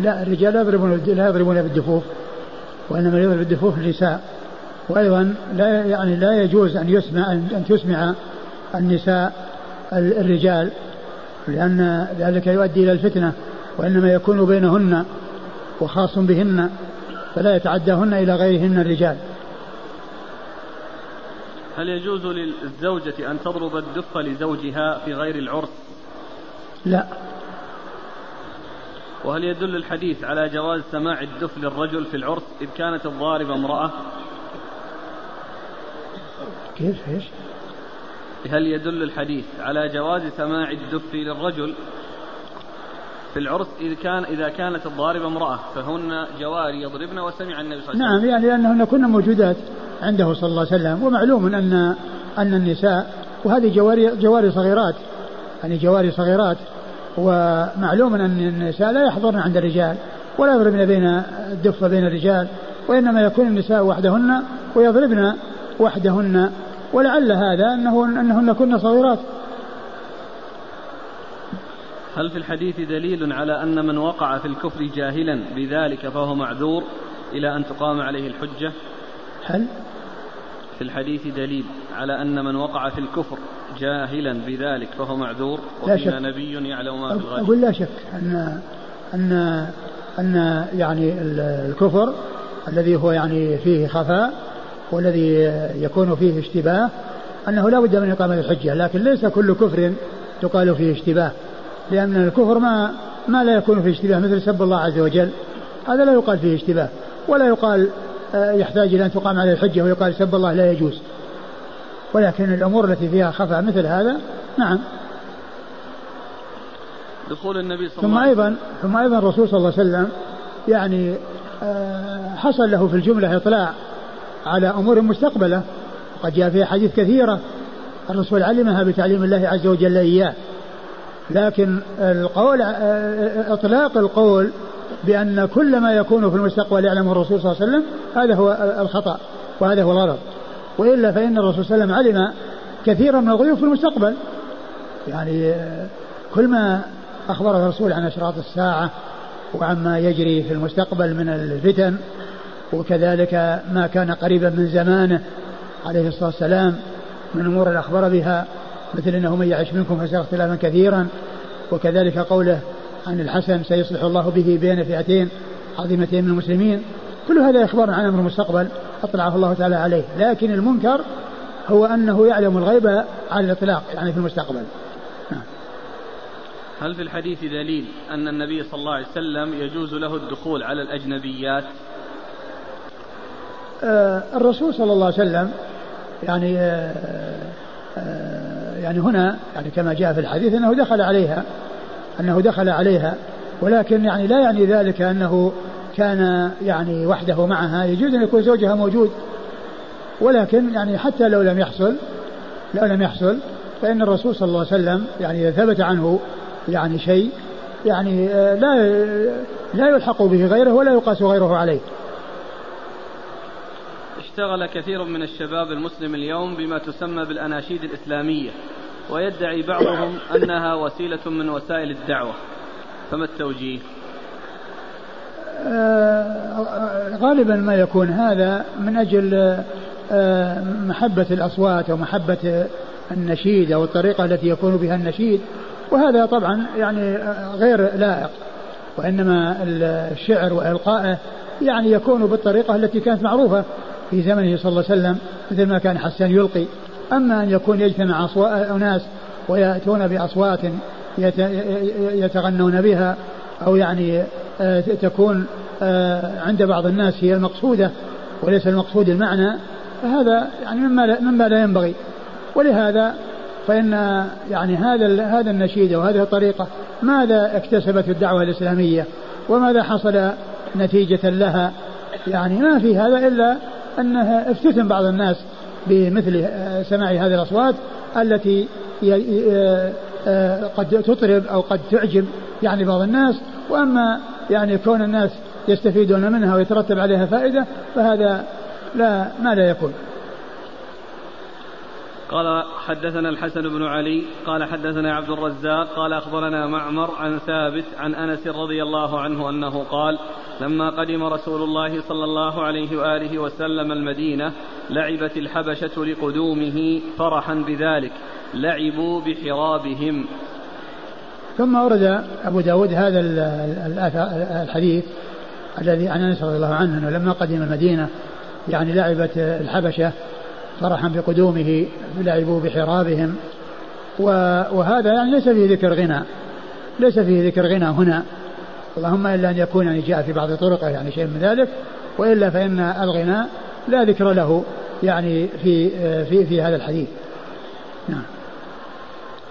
لا الرجال لا يضربون لا يضربون بالدفوف وإنما يضرب بالدفوف النساء. وأيضا لا يعني لا يجوز أن يسمع أن تسمع النساء الرجال. لأن ذلك يؤدي إلى الفتنة وإنما يكون بينهن وخاص بهن فلا يتعداهن إلى غيرهن الرجال. هل يجوز للزوجة أن تضرب الدف لزوجها في غير العرس؟ لا. وهل يدل الحديث على جواز سماع الدف للرجل في العرس إذ كانت الضاربة امرأة؟ كيف إيش؟ هل يدل الحديث على جواز سماع الدف للرجل في العرس إذا كان إذا كانت الضاربة امرأة فهن جواري يضربن وسمع النبي صلى الله عليه وسلم نعم يعني لأنهن كن موجودات عنده صلى الله عليه وسلم ومعلوم أن أن النساء وهذه جواري جواري صغيرات يعني جواري صغيرات ومعلوم أن النساء لا يحضرن عند الرجال ولا يضربن بين الدف بين الرجال وإنما يكون النساء وحدهن ويضربن وحدهن ولعل هذا أنه أنهن كن صغيرات هل في الحديث دليل على أن من وقع في الكفر جاهلا بذلك فهو معذور إلى أن تقام عليه الحجة؟ هل؟ في الحديث دليل على أن من وقع في الكفر جاهلا بذلك فهو معذور؟ وفينا نبي يعلم ما في الغد. أقول لا شك أن أن أن يعني الكفر الذي هو يعني فيه خفاء والذي يكون فيه اشتباه أنه لا بد من إقامة الحجة لكن ليس كل كفر تقال فيه اشتباه لأن الكفر ما ما لا يكون فيه اشتباه مثل سب الله عز وجل هذا لا يقال فيه اشتباه ولا يقال آه، يحتاج إلى أن تقام عليه الحجة ويقال سب الله لا يجوز ولكن الأمور التي فيها خفاء مثل هذا نعم. دخول النبي صلى الله عليه وسلم. ثم أيضا ثم أيضا الرسول صلى الله عليه وسلم يعني آه، حصل له في الجملة إطلاع على أمور مستقبلة. وقد جاء في حديث كثيرة الرسول علمها بتعليم الله عز وجل إياه. لكن القول إطلاق القول بأن كل ما يكون في المستقبل يعلمه الرسول صلى الله عليه وسلم هذا هو الخطأ وهذا هو الغلط. وإلا فإن الرسول صلى الله عليه وسلم علم كثيرا من الغيوب في المستقبل. يعني كل ما أخبره الرسول عن أشراط الساعة وعما يجري في المستقبل من الفتن وكذلك ما كان قريبا من زمانه عليه الصلاة والسلام من أمور أخبر بها مثل أنه من يعش منكم فسيرى اختلافا كثيرا وكذلك قوله عن الحسن سيصلح الله به بين فئتين عظيمتين من المسلمين. كل هذا إخبار عن أمر المستقبل أطلعه الله تعالى عليه لكن المنكر هو أنه يعلم الغيب على الإطلاق يعني في المستقبل. نعم. هل في الحديث دليل أن النبي صلى الله عليه وسلم يجوز له الدخول على الأجنبيات؟ الرسول صلى الله عليه وسلم يعني آه آه يعني هنا يعني كما جاء في الحديث أنه دخل عليها أنه دخل عليها ولكن يعني لا يعني ذلك أنه كان يعني وحده معها يجوز أن يكون زوجها موجود ولكن يعني حتى لو لم يحصل لو لم يحصل فإن الرسول صلى الله عليه وسلم يعني إذا ثبت عنه يعني شيء يعني آه، لا لا يلحق به غيره ولا يقاس غيره عليه. اشتغل كثير من الشباب المسلم اليوم بما تسمى بالأناشيد الإسلامية ويدعي بعضهم أنها وسيلة من وسائل الدعوة. فما التوجيه؟ آه، غالبا ما يكون هذا من أجل آه، محبة الأصوات ومحبة النشيد أو الطريقة التي يكون بها النشيد وهذا طبعا يعني غير لائق. وإنما الشعر وإلقائه يعني يكون بالطريقة التي كانت معروفة. في زمنه صلى الله عليه وسلم مثل ما كان حسان يلقي. أما أن يكون يجتمع أناس ويأتون بأصوات يتغنون بها أو يعني آه، تكون آه، عند بعض الناس هي المقصودة وليس المقصود المعنى فهذا يعني مما مما لا ينبغي. ولهذا فإن يعني هذا هذا النشيد وهذه الطريقة ماذا اكتسبت الدعوة الإسلامية وماذا حصل نتيجة لها؟ يعني ما في هذا إلا أنها افتتن بعض الناس بمثل سماع هذه الأصوات التي قد تطرب أو قد تعجب يعني بعض الناس. وأما يعني كون الناس يستفيدون منها ويترتب عليها فائدة فهذا لا ما لا يكون قال حدثنا الحسن بن علي قال حدثنا عبد الرزاق قال أخبرنا معمر عن ثابت عن أنس رضي الله عنه أنه قال لما قدم رسول الله صلى الله عليه وآله وسلم المدينة لعبت الحبشة لقدومه فرحا بذلك لعبوا بحرابهم. ثم ورد أبو داود هذا الحديث الذي عن أنس رضي الله عنه أنه لما قدم المدينة يعني لعبت الحبشة فرحا بقدومه لعبوا بحرابهم وهذا يعني ليس فيه ذكر غنى ليس فيه ذكر غنى هنا اللهم إلا أن يكون يعني جاء في بعض طرقه يعني شيء من ذلك وإلا فإن الغناء لا ذكر له يعني في في في هذا الحديث. نعم.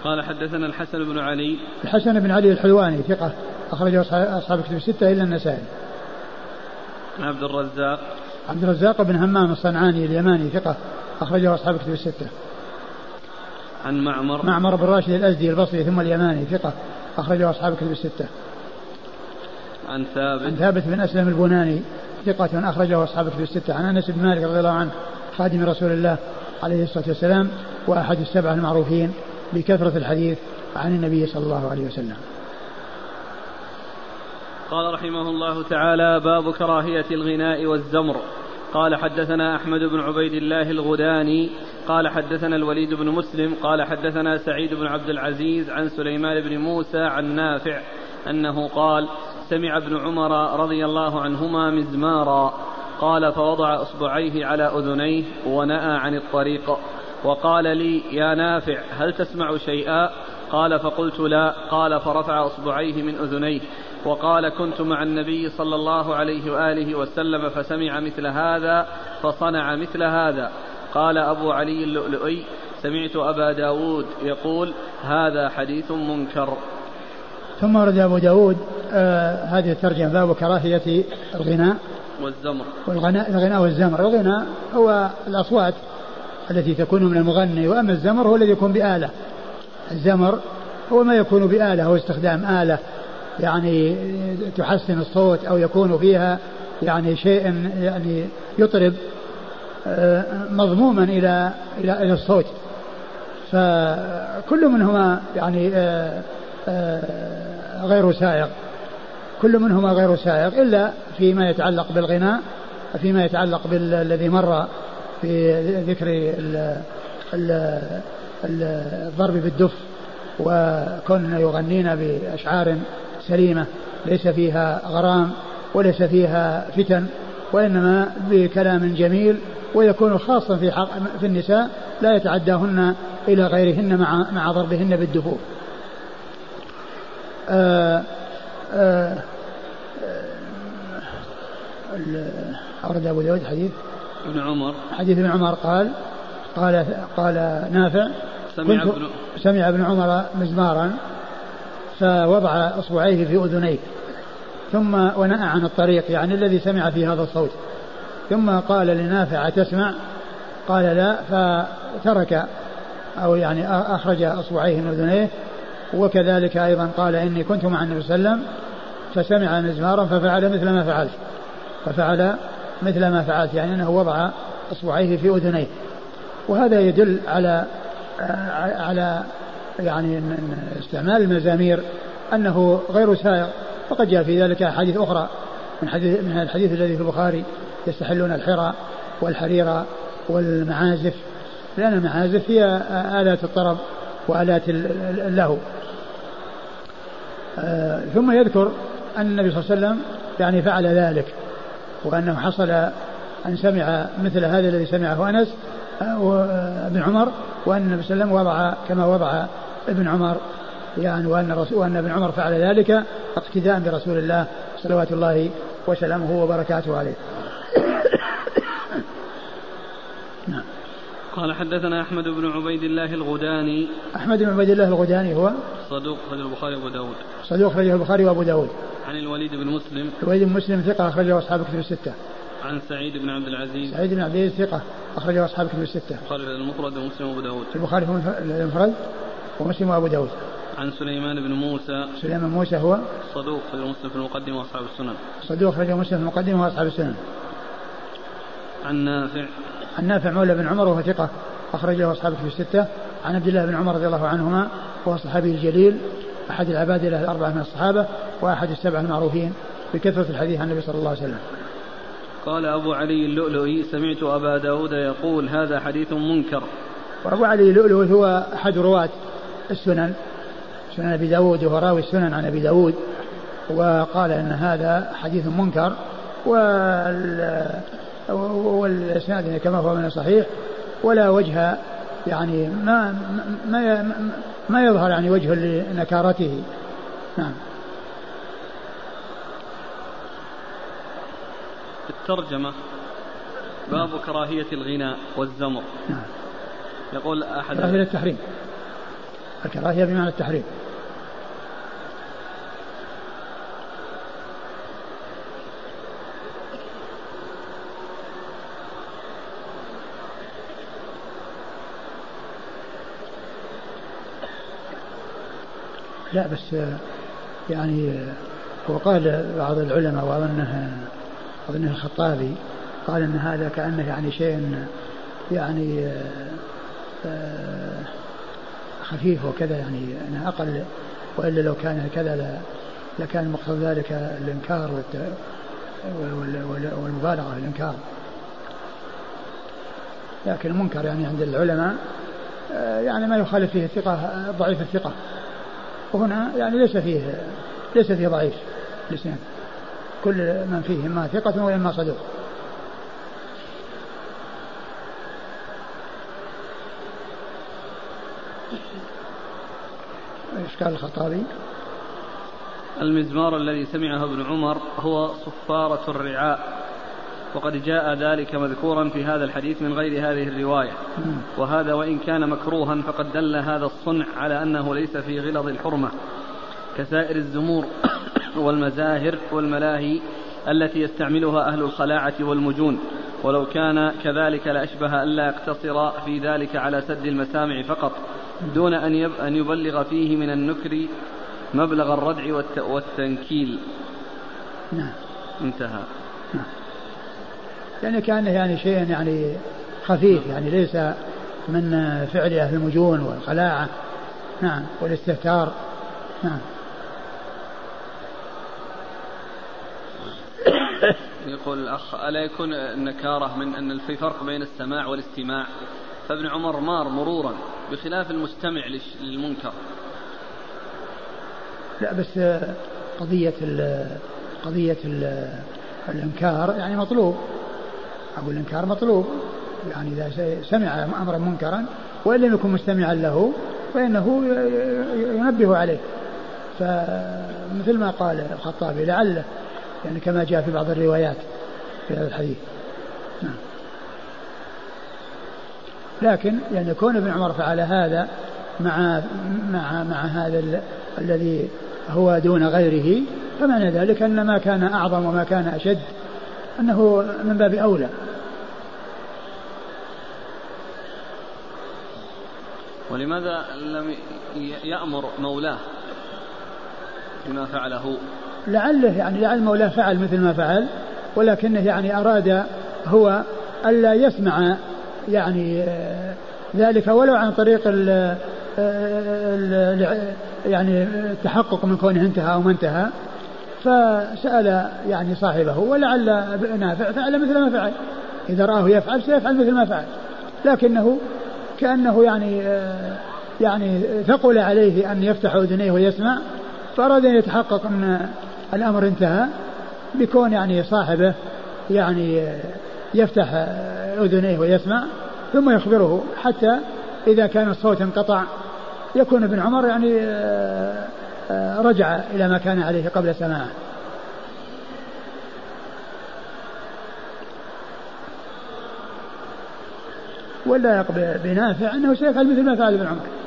قال حدثنا الحسن بن علي الحسن بن علي الحلواني ثقة أخرجه أصحاب كتب الستة إلا النسائي. عبد الرزاق عبد الرزاق بن همام الصنعاني اليماني ثقة أخرجه أصحاب كتب الستة. عن معمر معمر بن راشد الأزدي البصري ثم اليماني ثقة أخرجه أصحاب كتب الستة. عن ثابت عن ثابت بن أسلم البناني ثقة أخرجه أصحاب كتب الستة عن أنس بن مالك رضي الله عنه خادم رسول الله عليه الصلاة والسلام وأحد السبعة المعروفين بكثرة الحديث عن النبي صلى الله عليه وسلم. قال رحمه الله تعالى باب كراهية الغناء والزمر قال حدثنا أحمد بن عبيد الله الغداني قال حدثنا الوليد بن مسلم قال حدثنا سعيد بن عبد العزيز عن سليمان بن موسى عن نافع أنه قال سمع ابن عمر رضي الله عنهما مزمارا قال فوضع أصبعيه على أذنيه ونأى عن الطريق وقال لي يا نافع هل تسمع شيئا؟ قال فقلت لا قال فرفع أصبعيه من أذنيه وقال كنت مع النبي صلى الله عليه وآله وسلم فسمع مثل هذا فصنع مثل هذا. قال أبو علي اللؤلؤي سمعت أبا داود يقول هذا حديث منكر. ثم ورد أبو داود آه هذه الترجمة باب كراهية الغناء. والزمر. والغناء الغناء والزمر. الغناء هو الأصوات التي تكون من المغني وأما الزمر هو الذي يكون بآلة. الزمر هو ما يكون بآلة هو استخدام آلة. يعني تحسن الصوت أو يكون فيها يعني شيء يعني يطرب آه، مضموما إلى إلى إلى الصوت. فكل منهما يعني آه، آه، غير سائغ كل منهما غير سائغ إلا فيما يتعلق بالغناء فيما يتعلق بالذي مر في ذكر الضرب بالدف وكنا يغنين بأشعار سليمة ليس فيها غرام وليس فيها فتن وإنما بكلام جميل ويكون خاصا في حق في النساء لا يتعداهن إلى غيرهن مع مع ضربهن بالدفوف. آه آه أورد أبو داود حديث؟ ابن عمر. حديث ابن عمر قال قال قال نافع. سمع ابن سمع ابن عمر مزمارا. فوضع أصبعيه في أذنيه ثم ونأى عن الطريق يعني الذي سمع فيه هذا الصوت. ثم قال لنافع تسمع؟ قال لا فترك أو يعني أخرج أصبعيه من أذنيه. وكذلك أيضا قال إني كنت مع النبي صلى الله عليه وسلم فسمع مزمارا ففعل مثل ما فعلت. ففعل مثل ما فعلت يعني إنه وضع أصبعيه في أذنيه. وهذا يدل على على يعني استعمال المزامير أنه غير سائغ. وقد جاء في ذلك أحاديث أخرى من حديث من الحديث الذي في البخاري يستحلون الحرى والحرير والمعازف لأن المعازف هي آلات الطرب وآلات اللهو. آه، ثم يذكر أن النبي صلى الله عليه وسلم يعني فعل ذلك وأنه حصل أن سمع مثل هذا الذي سمعه أنس ابن عمر وأن النبي صلى الله عليه وسلم وضع كما وضع ابن عمر يعني وأن وأن ابن عمر فعل ذلك اقتداء برسول الله صلوات الله وسلامه وبركاته عليه. [coughs] نعم. قال حدثنا أحمد بن عبيد الله الغداني. أحمد بن عبيد الله الغداني هو؟ صدوق أخرجه البخاري وأبو داود. صدوق أخرجه البخاري وأبو داود. عن الوليد بن مسلم. الوليد بن مسلم ثقة أخرجه أصحاب كتب الستة. عن سعيد بن عبد العزيز. سعيد بن عبد العزيز ثقة أخرجه أصحاب كتب الستة. البخاري المفرد ومسلم وأبو داود. البخاري المفرد؟ ومسلم وأبو داود. عن سليمان بن موسى. سليمان موسى هو صدوق أخرجه مسلم في المقدمة وأصحاب السنن. صدوق أخرجه مسلم في المقدمة وأصحاب السنن. عن نافع. عن نافع مولى بن عمر وهو ثقة أخرجه أصحاب كتب الستة. عن عبد الله بن عمر رضي الله عنهما وهو الصحابي الجليل. أحد العباد الأربعة من الصحابة وأحد السبعة المعروفين بكثرة الحديث عن النبي صلى الله عليه وسلم. قال أبو علي اللؤلؤي سمعت أبا داود يقول هذا حديث منكر. وأبو علي اللؤلؤي هو أحد رواة السنن سنن أبي داود وهو راوي السنن عن أبي داود وقال أن هذا حديث منكر وال والإسناد كما هو من الصحيح ولا وجه يعني ما ما ما يظهر يعني وجه لنكارته. نعم. الترجمة باب كراهية الغناء والزمر. نعم. يقول أحد كراهية التحريم. الكراهية بمعنى التحريم. لا بس يعني هو قال بعض العلماء واظنه أظنه الخطابي قال أن هذا كأنه يعني شيء يعني آه، آه، خفيف وكذا يعني أنه أقل وإلا لو كان كذا لكان المقصود ذلك الإنكار والمبالغة في الإنكار. لكن المنكر يعني عند العلماء آه، يعني ما يخالف فيه الثقة ضعيف الثقة. وهنا يعني ليس فيه ليس فيه ضعيف الإسناد كل من فيه إما ثقة وإما صدوق إيش قال الخطابي؟ المزمار الذي سمعه ابن عمر هو صفارة الرعاء وقد جاء ذلك مذكورا في هذا الحديث من غير هذه الرواية. وهذا وإن كان مكروها فقد دل هذا الصنع على أنه ليس في غلظ الحرمة. كسائر الزمور [coughs] والمزاهر والملاهي التي يستعملها أهل الخلاعة والمجون. ولو كان كذلك لأشبه ألا يقتصر في ذلك على سد المسامع فقط. دون أن أن يبلغ فيه من النكر مبلغ الردع والتنكيل. نعم. انتهى. نعم. يعني كأنه يعني شيء يعني خفيف يعني ليس من فعل أهل المجون والخلاعة. نعم. والاستهتار. نعم. يقول الأخ ألا يكون النكارة من أن في فرق بين السماع والاستماع؟ فابن عمر مار مرورا بخلاف المستمع للمنكر. لا بس قضية ال قضية ال الإنكار يعني مطلوب. أقول الإنكار مطلوب. يعني إذا سمع أمرا منكرا وإن لم يكن مستمعا له فإنه ينبه عليه. فمثل ما قال الخطابي لعله يعني كما جاء في بعض الروايات في هذا الحديث. نعم. لكن يعني كون ابن عمر فعل هذا مع مع مع هذا ال... الذي هو دون غيره فمعنى ذلك أن ما كان أعظم وما كان أشد أنه من باب أولى. ولماذا لم يأمر مولاه بما فعله؟ لعله يعني لعل مولاه فعل مثل ما فعل ولكنه يعني أراد هو ألا يسمع يعني ذلك ولو عن طريق ال يعني التحقق من كونه انتهى أو ما انتهى فسأل يعني صاحبه ولعل نافع فعل مثل ما فعل. إذا رآه يفعل سيفعل مثل ما فعل. لكنه كأنه يعني يعني ثقل عليه أن يفتح أذنيه ويسمع فأراد أن يتحقق أن الأمر انتهى بكون يعني صاحبه يعني يفتح أذنيه ويسمع ثم يخبره حتى إذا كان الصوت انقطع. يكون ابن عمر يعني رجع إلى ما كان عليه قبل سماعه. ولا بنافع أنه سيفعل مثل ما فعل ابن عمر.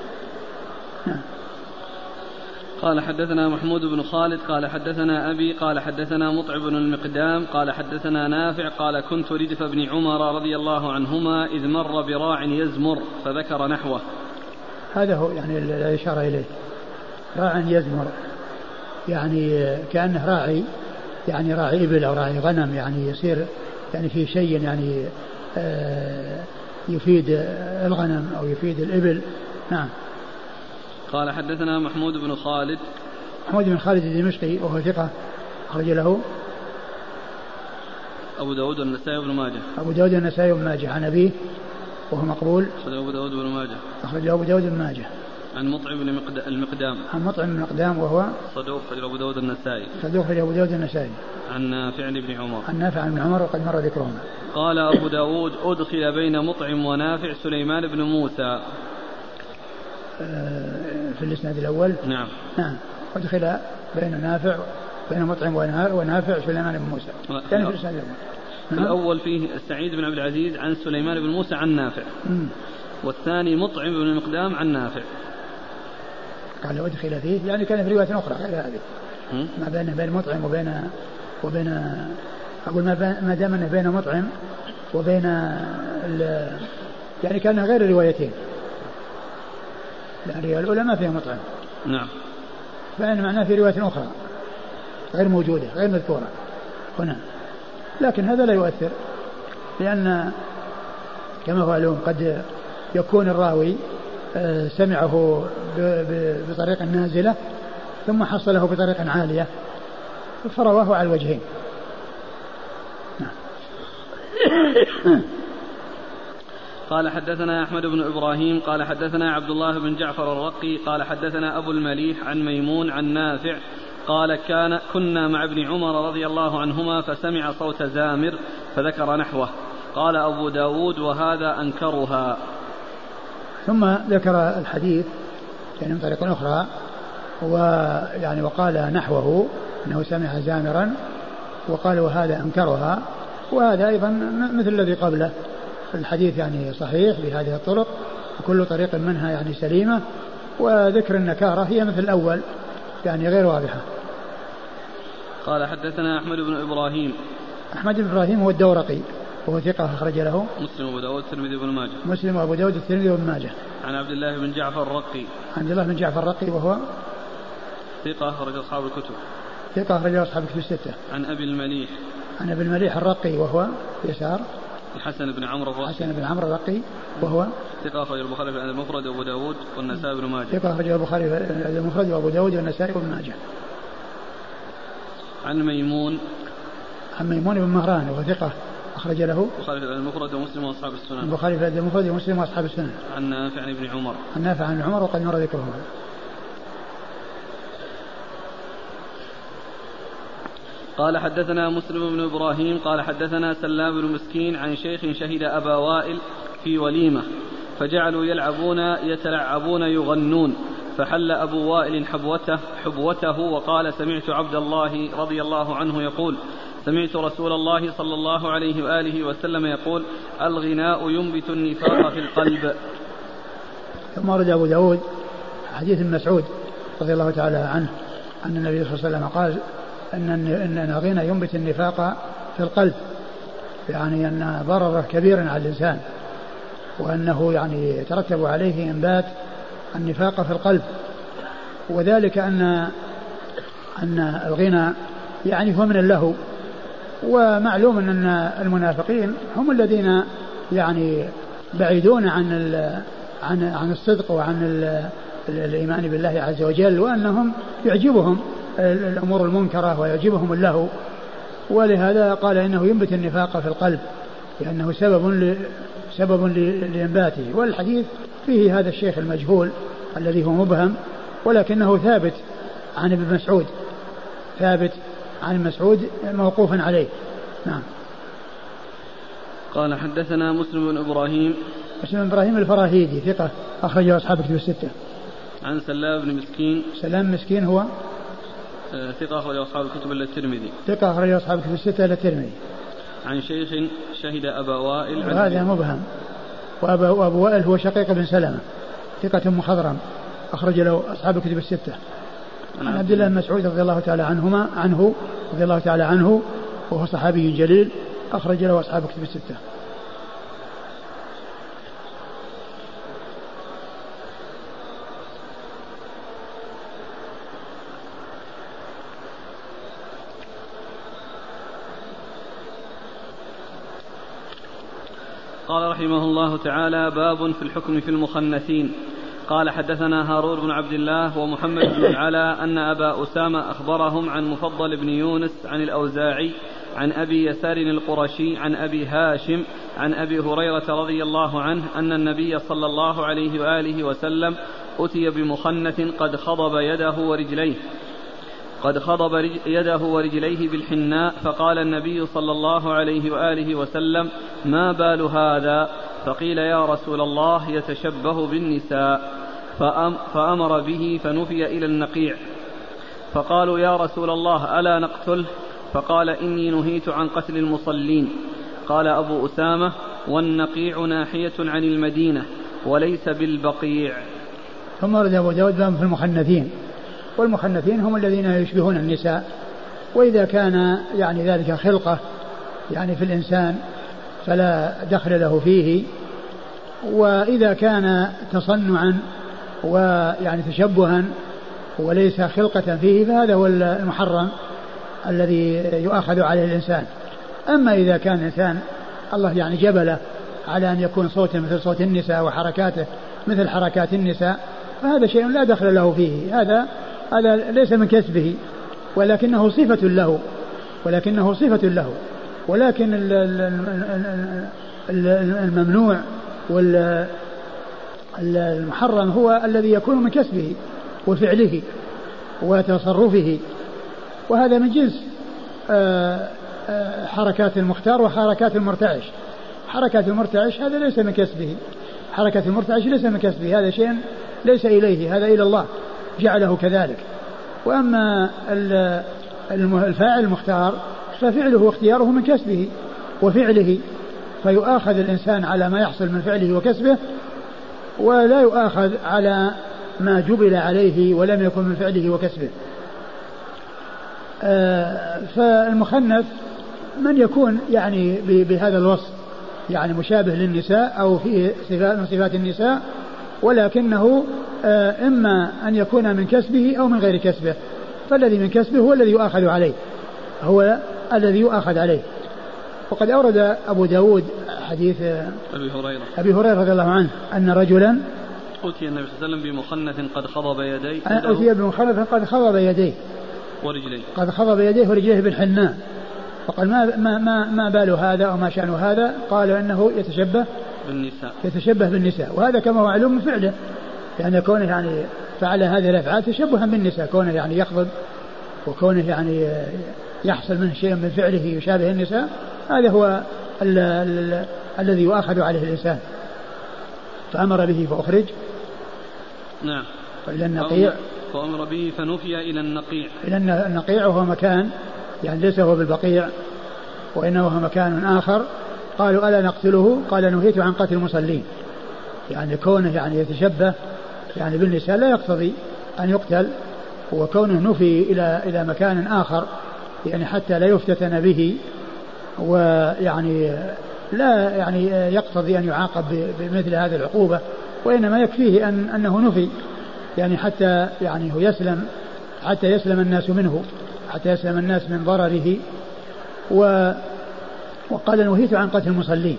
قال حدثنا محمود بن خالد قال حدثنا أبي قال حدثنا مطعم بن المقدام قال حدثنا نافع قال كنت ردف ابن عمر رضي الله عنهما إذ مر براع يزمر فذكر نحوه. هذا هو يعني الإشارة إليه. راع يزمر. يعني كأنه راعي يعني راعي إبل أو راعي غنم يعني يصير يعني في شيء يعني آه يفيد الغنم أو يفيد الإبل. نعم. قال حدثنا محمود بن خالد. محمود بن خالد الدمشقي وهو ثقة أخرج له. أبو داود والنسائي وابن ماجه. أبو داود والنسائي وابن ماجه عن أبيه وهو مقبول. أخرج أبو داود وابن ماجه. أخرج أبو داود وابن ماجه. عن مطعم بن المقدام. عن مطعم بن المقدام وهو صدوق أخرج أبو داود النسائي صدوق أخرج أبو داود النسائي عن نافع بن عمر. عن نافع بن عمر وقد مر ذكرهما. قال أبو داود أدخل بين مطعم ونافع سليمان بن موسى. آه، في الإسناد الأول. نعم. نعم. أدخل بين نافع بين مطعم ونافع سليمان بن موسى. يعني في الإسناد الأول. نعم. الأول فيه سعيد بن عبد العزيز عن سليمان بن موسى عن نافع. مم. والثاني مطعم بن المقدام عن نافع. قال أدخل فيه يعني كان في رواية أخرى. غير هذه. ما بين بين مطعم وبين وبين أقول ما دام أنه بين مطعم وبين يعني كان غير روايتين. الرواية الأولى ما فيها مطعم. نعم. فإن معناه في رواية أخرى. غير موجودة غير مذكورة. هنا. لكن هذا لا يؤثر لأن كما هو معلوم قد يكون الراوي آه، سمعه بطريق نازلة ثم حصله بطريق عالية. فرواه على الوجهين. [coughs] قال حدثنا أحمد بن إبراهيم قال حدثنا عبد الله بن جعفر الرقي قال حدثنا أبو المليح عن ميمون عن نافع قال كان كنا مع ابن عمر رضي الله عنهما فسمع صوت زامر فذكر نحوه. قال أبو داود وهذا أنكرها. ثم ذكر الحديث يعني من طريق أخرى ويعني وقال نحوه أنه سمع زامرا وقال وهذا أنكرها وهذا أيضا مثل الذي قبله. الحديث يعني صحيح بهذه الطرق وكل طريق منها يعني سليمة وذكر النكارة هي مثل الأول يعني غير واضحة. قال حدثنا أحمد بن إبراهيم. أحمد بن إبراهيم هو الدورقي وهو ثقة أخرج له. مسلم وأبو داود الترمذي وابن ماجه. مسلم وأبو داود الترمذي وابن ماجه. عن عبد الله بن جعفر الرقي. عن عبد الله بن جعفر الرقي وهو؟ ثقة أخرج أصحاب الكتب. ثقة أخرج أصحاب الكتب الستة. عن أبي المليح. عن أبي المليح الرقي وهو يسار. الحسن بن عمرو الرقي الحسن بن عمرو الرقي وهو ثقة أخرج البخاري في المفرد وأبو داود والنسائي بن ماجه. ثقة أخرج البخاري في المفرد وأبو داود والنسائي بن ماجه. عن ميمون. عن ميمون بن مهران وهو ثقة أخرج له البخاري في المفرد ومسلم وأصحاب السنن. البخاري في المفرد ومسلم وأصحاب السنن. عن نافع عن ابن عمر. عن نافع عن عمر وقد مر ذكره. قال حدثنا مسلم بن إبراهيم قال حدثنا سلام بن مسكين عن شيخ شهد أبا وائل في وليمة فجعلوا يلعبون يتلعبون يغنون فحل أبو وائل حبوته حبوته وقال سمعت عبد الله رضي الله عنه يقول سمعت رسول الله صلى الله عليه وآله وسلم يقول الغناء ينبت النفاق في القلب. ثم ورد أبو داود حديث مسعود رضي الله تعالى عنه أن النبي صلى الله عليه وسلم قال أن أن الغنى ينبت النفاق في القلب يعني أن ضرره كبير على الإنسان وأنه يعني يترتب عليه إنبات النفاق في القلب. وذلك أن أن الغنى يعني هو من اللهو ومعلوم أن المنافقين هم الذين يعني بعيدون عن عن عن الصدق وعن الإيمان بالله عز وجل وأنهم يعجبهم. الأمور المنكرة ويعجبهم اللهو. ولهذا قال إنه ينبت النفاق في القلب لأنه سبب سبب لإنباته. والحديث فيه هذا الشيخ المجهول الذي هو مبهم ولكنه ثابت عن ابن مسعود. ثابت عن مسعود موقوفا عليه. نعم. قال حدثنا مسلم بن إبراهيم. مسلم بن إبراهيم الفراهيدي ثقة أخرجه أصحاب كتب الستة. عن سلام بن مسكين. سلام مسكين هو ثقة أخرجه أصحاب الكتب إلا الترمذي. ثقة أخرجه أصحاب الكتب الستة إلا الترمذي. عن شيخ شهد أبا وائل وهذا مبهم وأبو, وأبو وائل هو شقيق بن سلمة ثقة مخضرم أخرج له أصحاب الكتب الستة. عن عبد الله بن مسعود رضي الله تعالى عنهما عنه رضي الله تعالى عنه وهو صحابي جليل أخرج له أصحاب الكتب الستة. قال رحمه الله تعالى باب في الحكم في المخنثين. قال حدثنا هارون بن عبد الله ومحمد بن العلا أن أبا أسامة أخبرهم عن مفضل بن يونس عن الأوزاعي عن أبي يسار القرشي عن أبي هاشم عن أبي هريرة رضي الله عنه أن النبي صلى الله عليه وآله وسلم أتي بمخنث قد خضب يده ورجليه. قد خضب يده ورجليه بالحناء فقال النبي صلى الله عليه وآله وسلم ما بال هذا؟ فقيل يا رسول الله يتشبه بالنساء. فأمر به فنفي إلى النقيع. فقالوا يا رسول الله ألا نقتله؟ فقال إني نهيت عن قتل المصلين. قال أبو أسامة والنقيع ناحية عن المدينة وليس بالبقيع. ثم ورد أبو داود في المخنثين والمخنثين هم الذين يشبهون النساء. وإذا كان يعني ذلك خلقة يعني في الإنسان فلا دخل له فيه. وإذا كان تصنعا ويعني تشبها وليس خلقة فيه فهذا هو المحرم الذي يؤاخذ عليه الإنسان. أما إذا كان الإنسان الله يعني جبله على أن يكون صوته مثل صوت النساء وحركاته مثل حركات النساء فهذا شيء لا دخل له فيه. هذا هذا ليس من كسبه ولكنه صفة له ولكنه صفة له ولكن الممنوع والمحرم هو الذي يكون من كسبه وفعله وتصرفه. وهذا من جنس آه، آه، حركات المختار وحركات المرتعش. حركات المرتعش هذا ليس من كسبه حركة المرتعش ليس من كسبه هذا شيء ليس إليه هذا إلى الله. جعله كذلك. وأما الفاعل المختار ففعله واختياره من كسبه وفعله فيؤاخذ الإنسان على ما يحصل من فعله وكسبه ولا يؤاخذ على ما جبل عليه ولم يكن من فعله وكسبه. آه، فالمخنث من يكون يعني بهذا الوصف يعني مشابه للنساء أو فيه صفات من صفات النساء ولكنه آه، إما أن يكون من كسبه أو من غير كسبه. فالذي من كسبه هو الذي يؤاخذ عليه. هو الذي يؤاخذ عليه. وقد أورد أبو داود حديث أبي هريرة. أبي هريرة رضي الله عنه أن رجلا أتي النبي صلى الله عليه وسلم بمخنث قد خضب يديه أتي بمخنث قد خضب يديه ورجليه. قد خضب يديه ورجليه بالحناء. فقال ما ما ما, ما بال هذا أو ما شأن هذا؟ قال إنه يتشبه بالنساء. يتشبه بالنساء. وهذا كما هو معلوم من فعله. يعني كونه يعني فعل هذه الأفعال تشبها بالنساء. كونه يعني يخضب وكونه يعني يحصل منه شيء من فعله يشابه النساء هذا هو ال ال الذي يؤاخذ عليه الإنسان. فأمر به فأخرج. نعم. إلى النقيع فأمر به فنفي إلى النقيع. إلى النقيع وهو مكان يعني ليس هو بالبقيع وإنه هو مكان آخر. قالوا ألا نقتله؟ قال نهيت عن قتل المصلين. يعني كونه يعني يتشبه يعني بالنساء لا يقتضي أن يقتل وكونه نفي إلى إلى مكان آخر يعني حتى لا يفتتن به ويعني لا يعني يقتضي أن يعاقب بمثل هذه العقوبة وإنما يكفيه أن أنه نفي يعني حتى يعني هو يسلم حتى يسلم الناس منه حتى يسلم الناس من ضرره و وقال نهيت عن قتل المصلين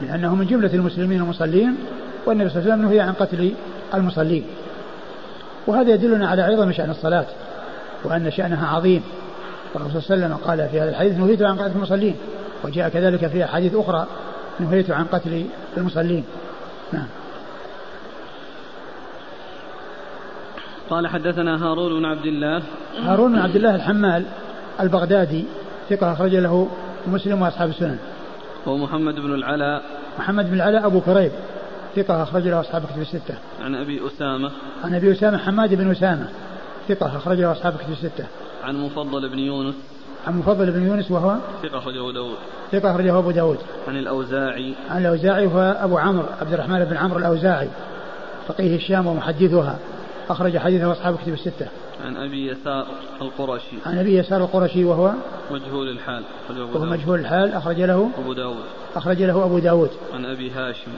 لأنه من جملة المسلمين المصلين والنبي صلى الله عليه وسلم نهي عن قتل المصلين. وهذا يدلنا على عظم شأن الصلاة وأن شأنها عظيم. والرسول صلى الله عليه وسلم قال في هذا الحديث نهيت عن قتل المصلين وجاء كذلك في أحاديث أخرى نهيت عن قتل المصلين. نعم. قال حدثنا هارون بن عبد الله. هارون بن عبد الله الحمال البغدادي ثقة أخرج له مسلم وأصحاب السنن ومحمد بن العلاء محمد بن العلاء أبو كريب ثقة أخرج له أصحاب كتب الستة. عن أبي أسامة. عن أبي أسامة حماد بن أسامة ثقة أخرج له أصحاب كتب الستة. عن مفضل بن يونس. عن مفضل بن يونس وهو ثقة أخرجه داود. ثقة أخرجه أبو داود. عن الأوزاعي. عن الأوزاعي وهو أبو عمرو عبد الرحمن بن عمرو الأوزاعي فقيه الشام ومحدثها أخرج حديثه أصحاب كتب الستة. عن أبي يسار القرشي. عن أبي يسار القرشي وهو مجهول الحال. وهو مجهول الحال أخرج له أبو داود. أخرج له أبو داود. عن أبي هاشم.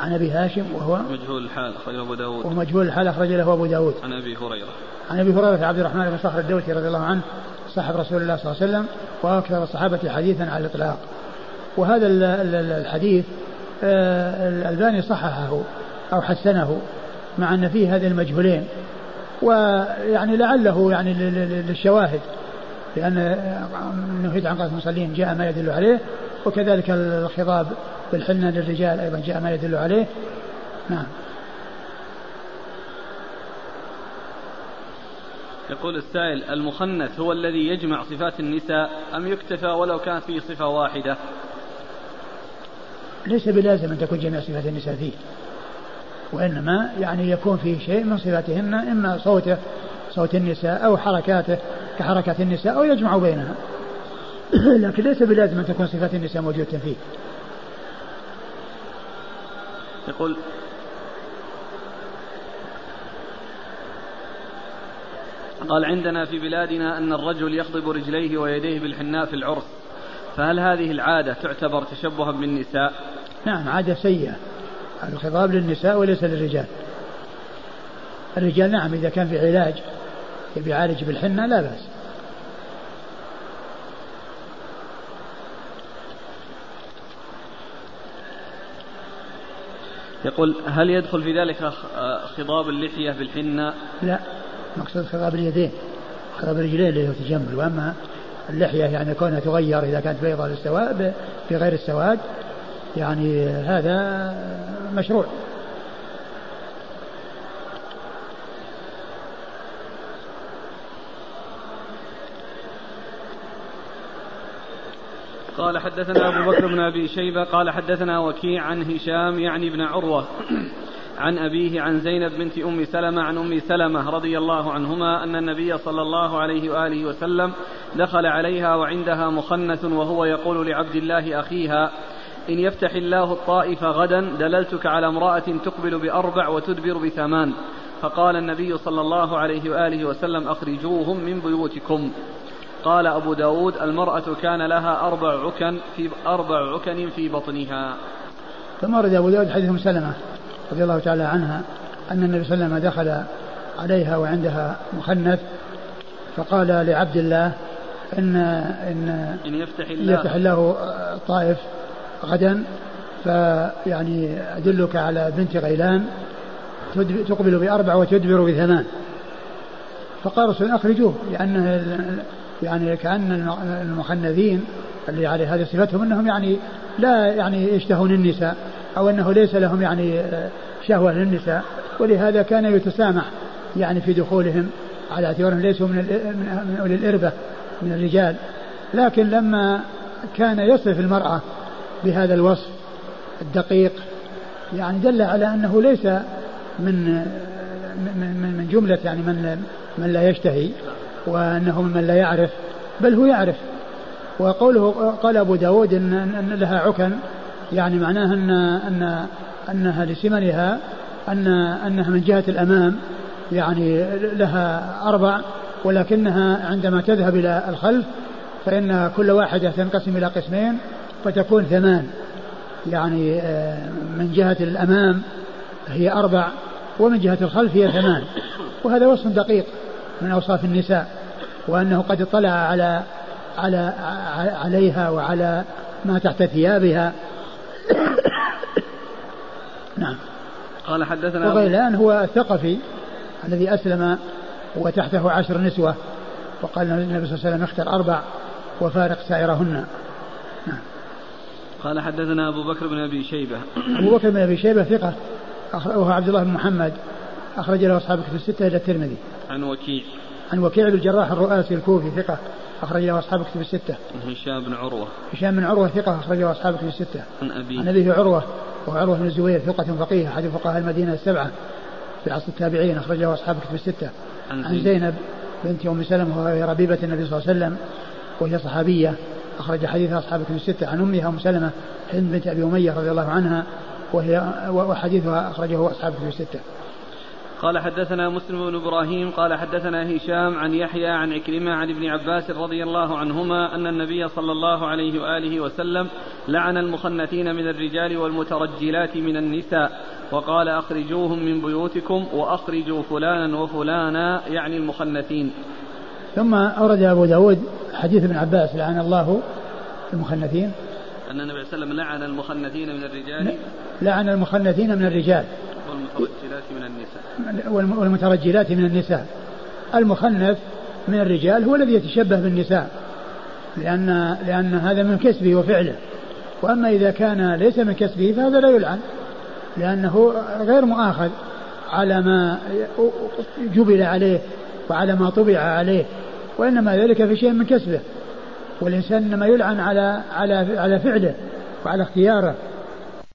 عن أبي هاشم وهو مجهول الحال أخرجه أبو داود ومجهول الحال أخرج له أبو داود عن أبي هريرة عن أبي هريرة عبد الرحمن بن صخر الدوسي رضي الله عنه صاحب رسول الله صلى الله عليه وسلم وأكثر الصحابة حديثا على الإطلاق وهذا الحديث آه، الألباني صححه أو حسنه مع أن فيه هذه المجهولين ويعني لعله يعني للشواهد لأن نهيت عن قتل المصلين جاء ما يدل عليه وكذلك الخضاب بالحنة للرجال أيضا جاء ما يدل عليه. نعم. يقول السائل المخنث هو الذي يجمع صفات النساء أم يكتفى ولو كانت فيه صفة واحدة؟ ليس بلازم أن تكون جميع صفات النساء فيه. وإنما يعني يكون فيه شيء من صفاتهن إما صوته صوت النساء أو حركاته كحركات النساء أو يجمع بينها. [coughs] لكن ليس بلازم أن تكون صفات النساء موجودة فيه. يقول قال عندنا في بلادنا أن الرجل يخضب رجليه ويديه بالحناء في العرس فهل هذه العادة تعتبر تشبها بالنساء؟ نعم عادة سيئة. الخضاب للنساء وليس للرجال. الرجال نعم إذا كان في علاج يبي يعالج بالحنة لا بأس. يقول هل يدخل في ذلك خضاب اللحية بالحنة لا مقصود خضاب اليدين خضاب الرجلين اللي هو تجمل. وأما اللحية يعني كونها تغير إذا كانت بيضاء للسواد في غير السواد يعني هذا مشروع. قال حدثنا أبو بكر بن أبي شيبة قال حدثنا وكيع عن هشام يعني ابن عروة عن أبيه عن زينب بنت أم سلمة عن أم سلمة رضي الله عنهما أن النبي صلى الله عليه وآله وسلم دخل عليها وعندها مخنث وهو يقول لعبد الله أخيها إن يفتح الله الطائف غدا دللتك على امرأة تقبل بأربع وتدبر بثمان. فقال النبي صلى الله عليه وآله وسلم أخرجوهم من بيوتكم. قال أبو داود المرأة كان لها أربع عكن في أربع عكن في بطنها. ثم ورد أبو داود حديث سلمة رضي الله تعالى عنها أن النبي صلى الله عليه وسلم دخل عليها وعندها مخنث فقال لعبد الله إن إن, إن يفتح الله, يفتح الله الطائف غدا فيعني أدلك على بنت غيلان تقبل بأربع وتدبر بثمان. فقال رسول أخرجوه لأنه يعني كأن المخنثين اللي على هذه صفتهم أنهم يعني لا يعني يشتهون النساء أو أنه ليس لهم يعني شهوة للنساء. ولهذا كان يتسامح يعني في دخولهم على اعتبارهم ليسوا من من أولي الإربة من الرجال. لكن لما كان يصف المرأة بهذا الوصف الدقيق؟ يعني دل على أنه ليس من من من جملة يعني من من لا يشتهي وأنه ممن لا يعرف بل هو يعرف. وقوله قال أبو داود إن, إن لها عكن يعني معناها أن أن أنها لسمنها أن أنها من جهة الأمام يعني لها أربع ولكنها عندما تذهب إلى الخلف فإن كل واحدة تنقسم إلى قسمين فتكون ثمان. يعني آه، من جهة الأمام هي أربع ومن جهة الخلف هي ثمان. وهذا وصف دقيق من أوصاف النساء وأنه قد اطلع على على عليها وعلى ما تحت ثيابها. نعم. قال حدثنا وغيلان هو الثقفي الذي أسلم وتحته عشر نسوة وقال النبي صلى الله عليه وسلم اختر أربع وفارق سائرهن. قال حدثنا أبو بكر بن أبي شيبة أبو بكر بن أبي شيبة ثقة وهو عبد الله بن محمد أخرج له أصحاب كتب الستة إلى الترمذي عن وكيع عن وكيع بن الجراح الرؤاسي الكوفي ثقة أخرج له أصحاب كتب الستة. عن هشام بن عروة. هشام بن عروة ثقة أخرج له أصحاب كتب الستة. عن أبي. عن أبيه عروة وهو عروة بن الزبير ثقة فقيه أحد فقهاء المدينة السبعة في عصر التابعين أخرج له أصحاب كتب الستة. عن, عن زينب بنت أم سلمة وهي ربيبة النبي صلى الله عليه وسلم وهي صحابية أخرج حديث أصحاب كتب الستة عن أمها أم سلمة هند بنت أبي أمية رضي الله عنها وهي وحديثها أخرجه أصحاب كتب الستة. قال حدثنا مسلم بن إبراهيم قال حدثنا هشام عن يحيى عن عكرمه عن ابن عباس رضي الله عنهما أن النبي صلى الله عليه وآله وسلم لعن المخنثين من الرجال والمترجلات من النساء وقال أخرجوهم من بيوتكم وأخرجوا فلانا وفلانا يعني المخنثين ثم أورد أبو داود حديث ابن عباس لعن الله المخنثين. أن النبي صلى الله عليه وسلم لعن المخنثين من الرجال؟ لعن المخنثين من الرجال. والمترجلات من النساء. والمترجلات من النساء. المخنث من الرجال هو الذي يتشبه بالنساء لأن لأن هذا من كسبه وفعله. وأما إذا كان ليس من كسبه فهذا لا يلعن لأنه غير مؤاخذ على ما جبل عليه وعلى ما طبع عليه. وإنما ذلك في شيء من كسبه والإنسان إنما يلعن على على على فعله وعلى اختياره.